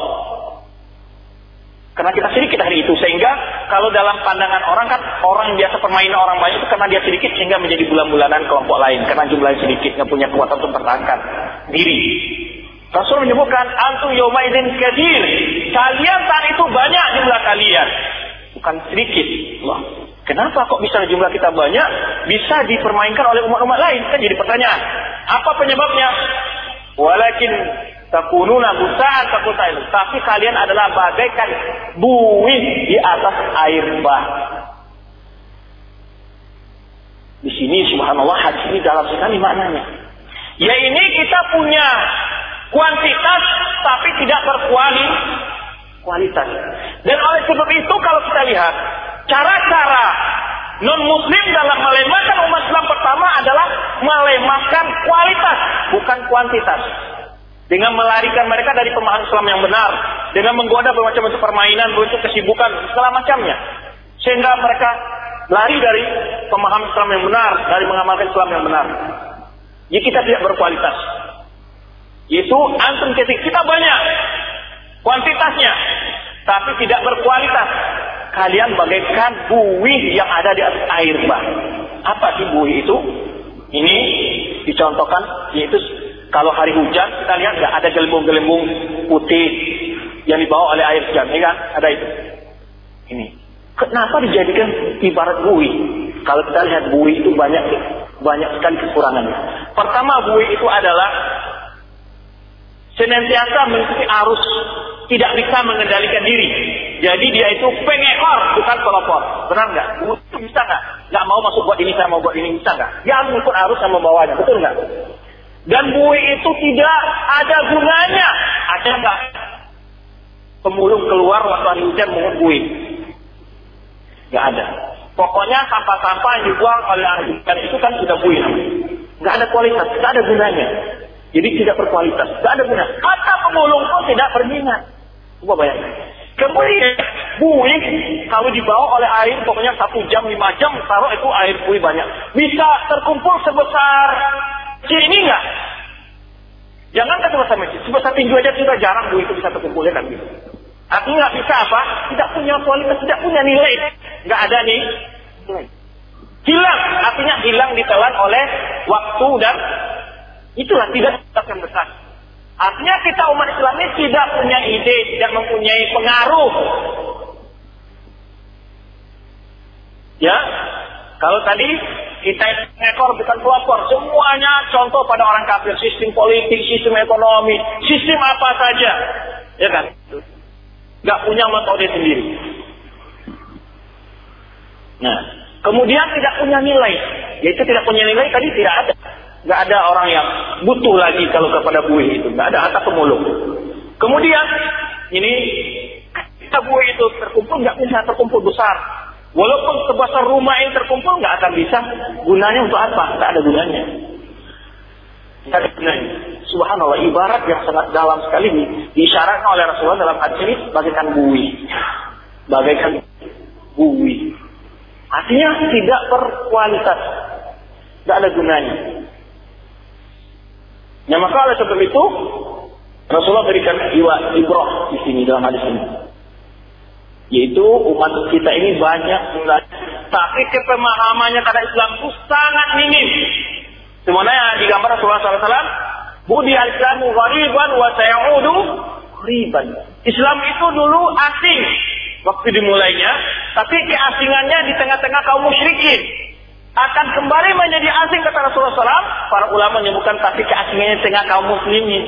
Karena kita sedikit hari itu sehingga kalau dalam pandangan orang kan orang biasa permainan orang banyak itu karena dia sedikit sehingga menjadi bulan-bulanan kelompok lain karena jumlahnya sedikit nggak punya kekuatan untuk mempertahankan diri. Rasul menyebutkan antum yaumaidin kadir. Kalian saat itu banyak jumlah kalian. Bukan sedikit. Wah, kenapa kok bisa jumlah kita banyak bisa dipermainkan oleh umat-umat lain? Kan jadi pertanyaan. Apa penyebabnya? Walakin takununa busaan takutain. Tapi kalian adalah bagaikan buih di atas air bah. Di sini subhanallah hadis ini dalam sekali maknanya. Ya ini kita punya kuantitas tapi tidak berkualitas. Dan oleh sebab itu kalau kita lihat cara-cara non muslim dalam melemahkan umat Islam pertama adalah melemahkan kualitas bukan kuantitas dengan melarikan mereka dari pemahaman Islam yang benar, dengan menggoda bermacam bentuk permainan, bentuk kesibukan, segala macamnya. Sehingga mereka lari dari pemahaman Islam yang benar, dari mengamalkan Islam yang benar. Jadi kita tidak berkualitas. Itu antum ketik kita banyak kuantitasnya, tapi tidak berkualitas. Kalian bagaikan buih yang ada di atas air bah. Apa sih buih itu? Ini dicontohkan yaitu kalau hari hujan kita lihat nggak ada gelembung-gelembung putih yang dibawa oleh air hujan, ya kan? Ada itu. Ini. Kenapa dijadikan ibarat bui? Kalau kita lihat bui itu banyak banyak sekali kekurangannya. Pertama bui itu adalah senantiasa mengikuti arus, tidak bisa mengendalikan diri. Jadi dia itu pengekor, bukan pelopor. Benar nggak? Bisa nggak? Nggak mau masuk buat ini, saya mau buat ini, bisa nggak? Dia harus arus yang membawanya, betul nggak? Dan buih itu tidak ada gunanya. Ada nggak? Pemulung keluar waktu hujan mengut buih. Nggak ada. Pokoknya sampah-sampah yang dibuang oleh ahli itu kan sudah buih Nggak ada kualitas, nggak ada gunanya. Jadi tidak berkualitas, nggak ada gunanya. Kata pemulung pun tidak berminat. Coba bayangkan. Kemudian buih kalau dibawa oleh air pokoknya satu jam lima jam taruh itu air buih banyak bisa terkumpul sebesar enggak. Jangan kata sebesar masjid, sebesar tinju aja sudah jarang bu itu bisa terkumpul ya kan gitu. Artinya nggak bisa apa? Tidak punya kualitas, tidak punya nilai, nggak ada nih Hilang, artinya hilang ditelan oleh waktu dan itulah tidak yang besar. Artinya kita umat Islam ini tidak punya ide, tidak mempunyai pengaruh. Ya, kalau tadi kita ekor bukan pelopor. Semuanya contoh pada orang kafir. Sistem politik, sistem ekonomi, sistem apa saja. Ya kan? Gak punya metode sendiri. Nah, kemudian tidak punya nilai. Yaitu tidak punya nilai tadi tidak ada. Gak ada orang yang butuh lagi kalau kepada buih itu. Gak ada harta pemulung. Kemudian ini kita buih itu terkumpul nggak bisa terkumpul besar. Walaupun sebesar rumah yang terkumpul nggak akan bisa. Gunanya untuk apa? Nggak ada gunanya. Nggak ada gunanya. Subhanallah, ibarat yang sangat dalam sekali ini diisyaratkan oleh Rasulullah dalam hadis ini bagaikan bui. Bagaikan bui. Artinya tidak berkualitas. Tidak ada gunanya. Ya maka oleh sebab itu Rasulullah berikan ibrah di sini dalam hadis ini. Yaitu umat kita ini banyak tapi kepemahamannya pada Islam itu sangat minim. Semuanya digambar Rasulullah SAW, Budi al-Islamu ghariban wa sayaudu ghariban. Islam itu dulu asing waktu dimulainya, tapi keasingannya di tengah-tengah kaum musyrikin akan kembali menjadi asing kata Rasulullah SAW. Para ulama menyebutkan tapi keasingannya di tengah kaum muslimin.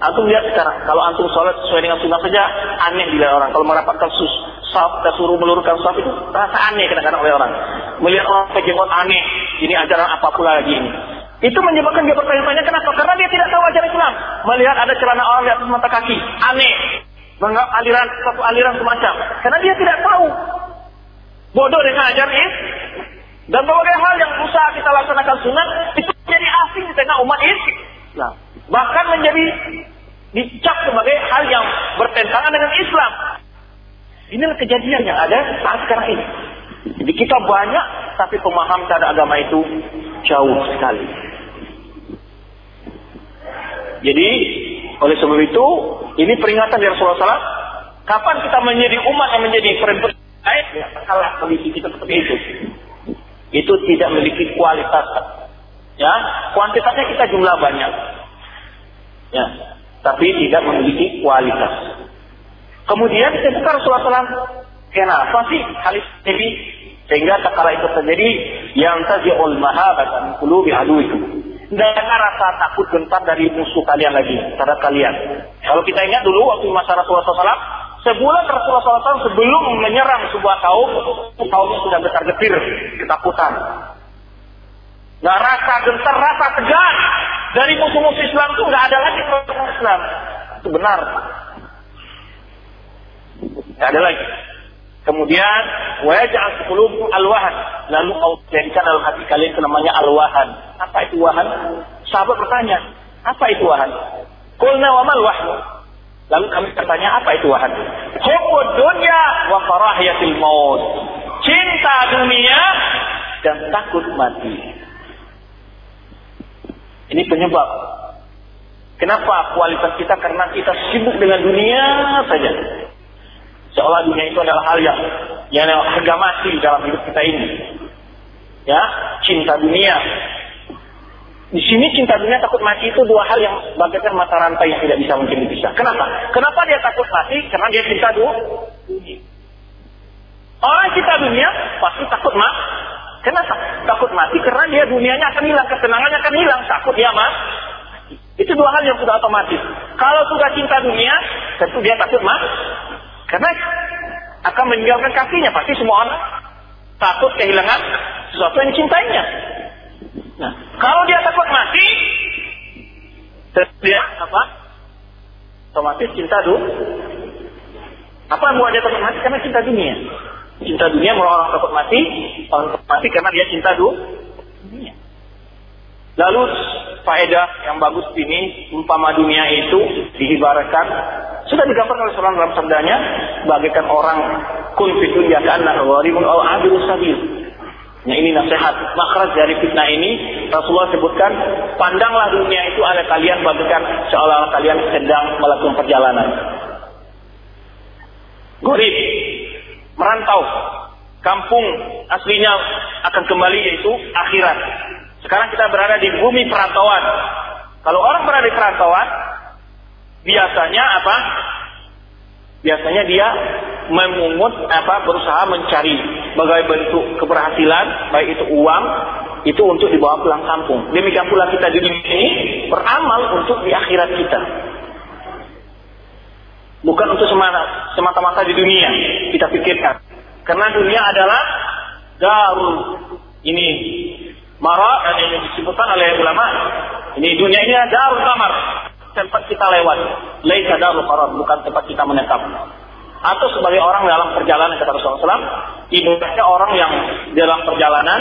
Antum lihat sekarang, kalau antum sholat sesuai dengan sunnah saja, aneh dilihat orang. Kalau merapatkan sus, saf, suruh meluruskan saf itu rasa aneh kadang-kadang oleh orang. Melihat orang pakai jenggot aneh, ini ajaran apa lagi ini. Itu menyebabkan dia bertanya-tanya kenapa? Karena dia tidak tahu ajaran Islam. Melihat ada celana orang di atas mata kaki, aneh. Menganggap aliran satu aliran semacam. Karena dia tidak tahu. Bodoh dengan ajaran Dan berbagai hal yang berusaha kita laksanakan sunat itu menjadi asing di tengah umat Islam. Bahkan menjadi dicap sebagai hal yang bertentangan dengan Islam. Inilah kejadian yang ada saat sekarang ini. Jadi kita banyak, tapi pemahaman terhadap agama itu jauh sekali. Jadi, oleh sebab itu, ini peringatan dari Rasulullah SAW. Kapan kita menjadi umat yang menjadi perempuan baik, ya, kalah kondisi kita seperti itu. Itu tidak memiliki kualitas. Ya, kuantitasnya kita jumlah banyak. Ya, tapi tidak memiliki kualitas. Kemudian Rasulullah SAW, kenapa sih hal ini sehingga tak kala itu terjadi yang taji'ul mahabatan qulubi itu. Dan rasa takut gentar dari musuh kalian lagi, terhadap kalian. Kalau kita ingat dulu waktu masa Rasulullah SAW, sebulan Rasulullah SAW sebelum menyerang sebuah kaum, kaumnya sudah getar-getir, ketakutan. Nah rasa gentar, rasa tegang dari musuh-musuh Islam itu nggak ada lagi musuh Islam. Itu benar. Tidak ada lagi. Kemudian wajah qulubukum alwahan. Lalu Allah jadikan dalam hati kalian itu namanya alwahan. Apa itu wahan? Sahabat bertanya, apa itu wahan? Qulna wa mal wahnu? Lalu kami bertanya, apa itu wahan? Hubbud dunya wa farahiyatil maut. Cinta dunia dan takut mati. Ini penyebab. Kenapa kualitas kita? Karena kita sibuk dengan dunia saja. Seolah dunia itu adalah hal yang yang harga mati dalam hidup kita ini. Ya, cinta dunia. Di sini cinta dunia takut mati itu dua hal yang bagaikan mata rantai yang tidak bisa mungkin dipisah. Kenapa? Kenapa dia takut mati? Karena dia cinta dunia. Orang cinta dunia pasti takut mati. Kenapa? Takut mati karena dia dunianya akan hilang, kesenangannya akan hilang, takut dia mati. Itu dua hal yang sudah otomatis. Kalau sudah cinta dunia, tentu dia takut mati. Karena akan meninggalkan kakinya. Pasti semua orang takut kehilangan sesuatu yang dicintainya. Nah, kalau dia takut mati, dia apa? Otomatis cinta dulu. Apa yang membuat dia takut mati? Karena cinta dunia. Cinta dunia mau orang takut mati, orang takut mati karena dia cinta dulu. Lalu faedah yang bagus ini umpama dunia itu diibaratkan sudah digambarkan oleh seorang dalam sabdanya bagaikan orang kun fitur ya kana gharimun aw abiru sabil. Nah ini nasihat makhraj dari fitnah ini Rasulullah sebutkan pandanglah dunia itu ada kalian bagaikan seolah-olah kalian sedang melakukan perjalanan. Gorib merantau kampung aslinya akan kembali yaitu akhirat sekarang kita berada di bumi perantauan. Kalau orang berada di perantauan, biasanya apa? Biasanya dia memungut apa berusaha mencari berbagai bentuk keberhasilan, baik itu uang, itu untuk dibawa pulang kampung. Demikian pula kita di dunia ini beramal untuk di akhirat kita. Bukan untuk semata-mata di dunia kita pikirkan. Karena dunia adalah darul ini Mara dan ini disebutkan oleh ulama. Ini dunia ini darul kamar. Tempat kita lewat. Laisa darul qarar. Bukan tempat kita menetap. Atau sebagai orang dalam perjalanan kata Rasulullah. Ibaratnya orang yang dalam perjalanan.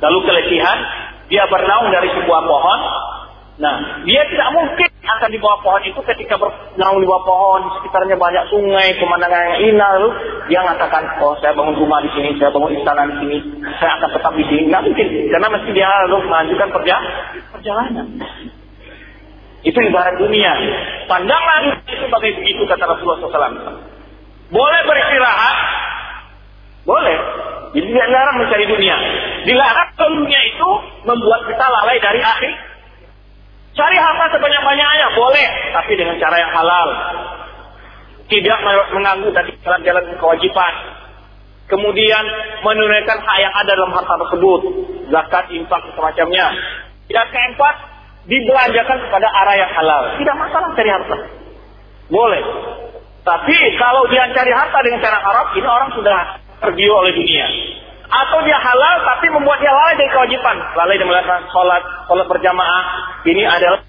Lalu keletihan. Dia bernaung dari sebuah pohon. Nah, dia tidak mungkin akan di bawah pohon itu ketika bernaung di bawah pohon, di sekitarnya banyak sungai, pemandangan yang indah, lalu dia mengatakan, oh saya bangun rumah di sini, saya bangun istana di sini, saya akan tetap di sini. Nggak mungkin, karena mesti dia harus melanjutkan perjalanan. Itu ibarat dunia. Pandanglah dunia itu sebagai begitu kata Rasulullah SAW. Boleh beristirahat, boleh. Jadi tidak dilarang mencari dunia. Dilarang dunia itu membuat kita lalai dari akhir Cari harta sebanyak-banyaknya boleh, tapi dengan cara yang halal. Tidak mengganggu tadi jalan-jalan kewajiban. Kemudian menunaikan hak yang ada dalam harta tersebut. Zakat, infak, semacamnya. Yang keempat, dibelanjakan kepada arah yang halal. Tidak masalah cari harta. Boleh. Tapi kalau dia cari harta dengan cara haram, ini orang sudah tergiur oleh dunia. Atau dia halal tapi membuat dia lalai dari kewajiban. Lalai dari melakukan sholat, sholat berjamaah. Ini adalah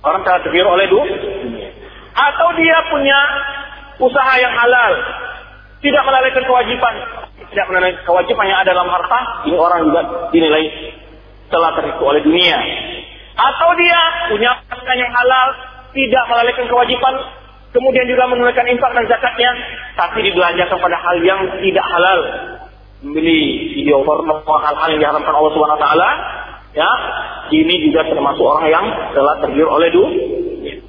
orang telah tergiur oleh dunia. Atau dia punya usaha yang halal. Tidak melalaikan kewajiban. Tidak melalaikan kewajiban yang ada dalam harta. Ini orang juga dinilai telah tertipu oleh dunia. Atau dia punya makan yang halal, tidak melalaikan kewajiban, kemudian juga menunaikan infak dan zakatnya, tapi dibelanjakan pada hal yang tidak halal. Membeli video porno, hal-hal yang diharamkan Allah Subhanahu wa taala, ya. Ini juga termasuk orang yang telah tergiur oleh dunia.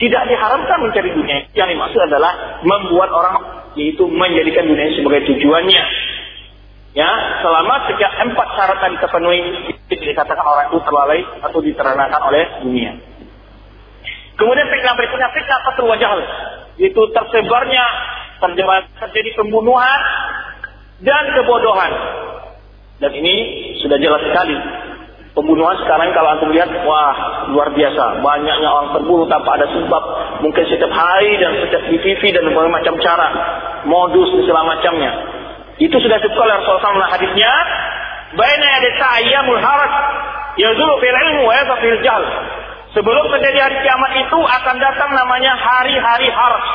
Tidak diharamkan mencari dunia. Yang dimaksud adalah membuat orang yaitu menjadikan dunia sebagai tujuannya Ya, selama setiap empat syarat yang terpenuhi, dikatakan orang itu terlalai atau diteranakan oleh dunia. Kemudian fitnah berikutnya fitnah satu wajah, itu tersebarnya terjadi pembunuhan dan kebodohan. Dan ini sudah jelas sekali. Pembunuhan sekarang kalau antum lihat, wah luar biasa. Banyaknya orang terbunuh tanpa ada sebab. Mungkin setiap hari dan setiap di TV dan berbagai macam cara. Modus dan segala macamnya. Itu sudah disebut oleh Rasulullah SAW hadisnya. Baina ada ta'ayyamul haraj. Yazulu fil ilmu wa fil jahl. Sebelum terjadi hari kiamat itu akan datang namanya hari-hari haraj.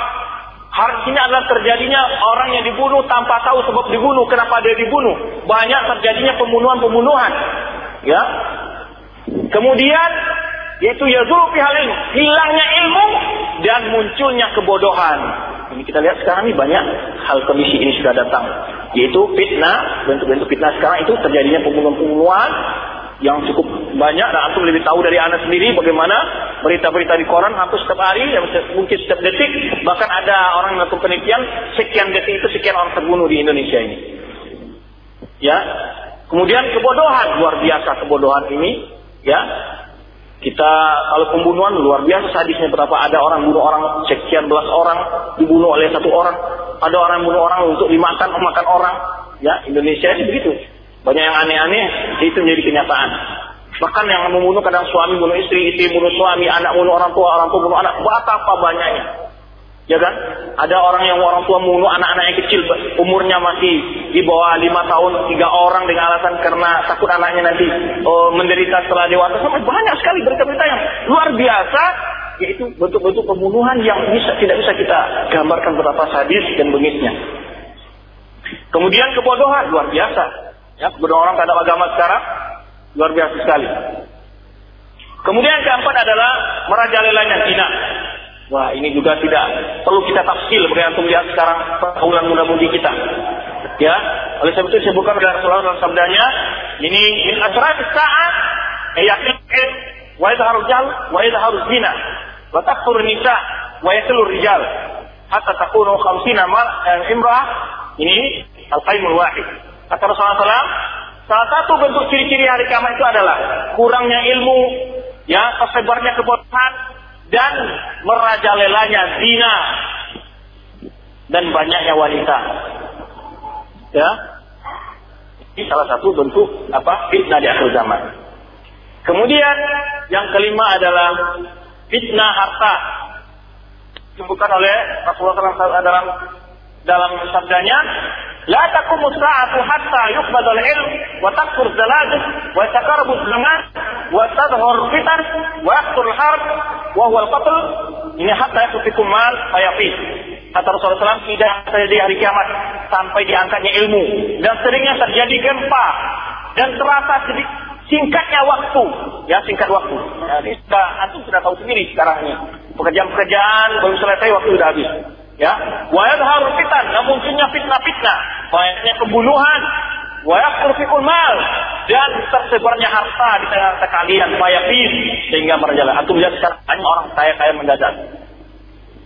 Haraj ini adalah terjadinya orang yang dibunuh tanpa tahu sebab dibunuh, kenapa dia dibunuh. Banyak terjadinya pembunuhan-pembunuhan. Ya. Kemudian yaitu yazulu fi ilmu, hilangnya ilmu dan munculnya kebodohan. Ini kita lihat sekarang ini banyak hal kondisi ini sudah datang. Yaitu fitnah, bentuk-bentuk fitnah sekarang itu terjadinya pembunuhan-pembunuhan yang cukup banyak dan antum lebih tahu dari anak sendiri bagaimana berita-berita di koran hampir setiap hari yang mungkin setiap detik bahkan ada orang melakukan penelitian sekian detik itu sekian orang terbunuh di Indonesia ini ya kemudian kebodohan luar biasa kebodohan ini ya kita kalau pembunuhan luar biasa sadisnya berapa ada orang bunuh orang sekian belas orang dibunuh oleh satu orang. Ada orang bunuh orang untuk dimakan memakan orang. Ya Indonesia ini begitu. Banyak yang aneh-aneh itu menjadi kenyataan. Bahkan yang membunuh kadang suami bunuh istri, istri bunuh suami, anak bunuh orang tua, orang tua bunuh anak. Betapa banyaknya. Ya kan? Ada orang yang orang tua membunuh anak-anak yang kecil, umurnya masih di bawah lima tahun, tiga orang dengan alasan karena takut anaknya nanti oh, menderita setelah dewasa. Sama banyak sekali berita-berita yang luar biasa, yaitu bentuk-bentuk pembunuhan yang bisa tidak bisa kita gambarkan berapa sadis dan bengisnya. Kemudian kebodohan luar biasa. Ya, kebodohan orang terhadap agama sekarang luar biasa sekali. Kemudian keempat adalah merajalelanya zina. Wah ini juga tidak perlu kita tafsir bagi antum lihat sekarang pergaulan muda-mudi kita. Ya, oleh sebab itu saya buka dari Rasulullah dalam sabdanya, ini min asrat saat yakin wa yadharu jal wa yadharu zina wa takfur nisa wa yaslur rijal hatta takunu khamsina mal eh, imra'ah ini al-qaimul wahid. Kata Rasulullah salah satu bentuk ciri-ciri hari kiamat itu adalah kurangnya ilmu, ya, tersebarnya kebodohan, dan merajalelanya zina dan banyaknya wanita. Ya. Ini salah satu bentuk apa? fitnah di akhir zaman. Kemudian yang kelima adalah fitnah harta. Disebutkan oleh Rasulullah SAW dalam dalam sabdanya la taqumu sa'atu hatta yuqbad al-ilm wa takfur zalazil wa taqarrabu zaman wa tadhhar fitan wa yaqtul harb wa huwa al-qatl. Ini hatta yaqtikum mal fayaqis kata Rasulullah SAW tidak terjadi hari kiamat sampai diangkatnya ilmu. Dan seringnya terjadi gempa dan terasa sedikit singkatnya waktu. Ya singkat waktu. Ya, ini sudah antum sudah tahu sendiri sekarang ini. Pekerjaan-pekerjaan belum selesai waktu sudah habis. Ya, wa yadharu fitan, dan munculnya fitnah-fitnah, banyaknya pembunuhan, wa yakfur mal dan tersebarnya harta di tengah-tengah kalian, fayafis sehingga merajalela. Antum lihat sekarang banyak orang kaya-kaya mendadak.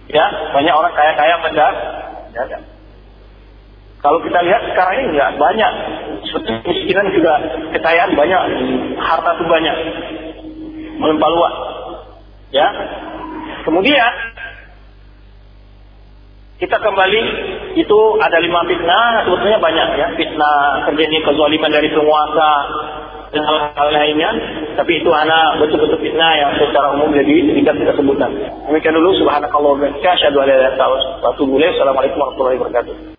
Ya, banyak orang kaya-kaya mendadak. Kalau kita lihat sekarang ini enggak banyak. Kemiskinan juga kekayaan banyak, harta itu banyak. Melimpah luas. Ya. Kemudian kita kembali itu ada lima fitnah sebetulnya banyak ya fitnah terjadi kezaliman dari penguasa dan hal-hal lainnya. Tapi itu hanya betul-betul fitnah yang secara umum jadi tidak kita sebutkan. Demikian dulu subhanakallah wa bihamdika asyhadu an la ilaha illa anta astaghfiruka wa atubu. Assalamualaikum warahmatullahi wabarakatuh.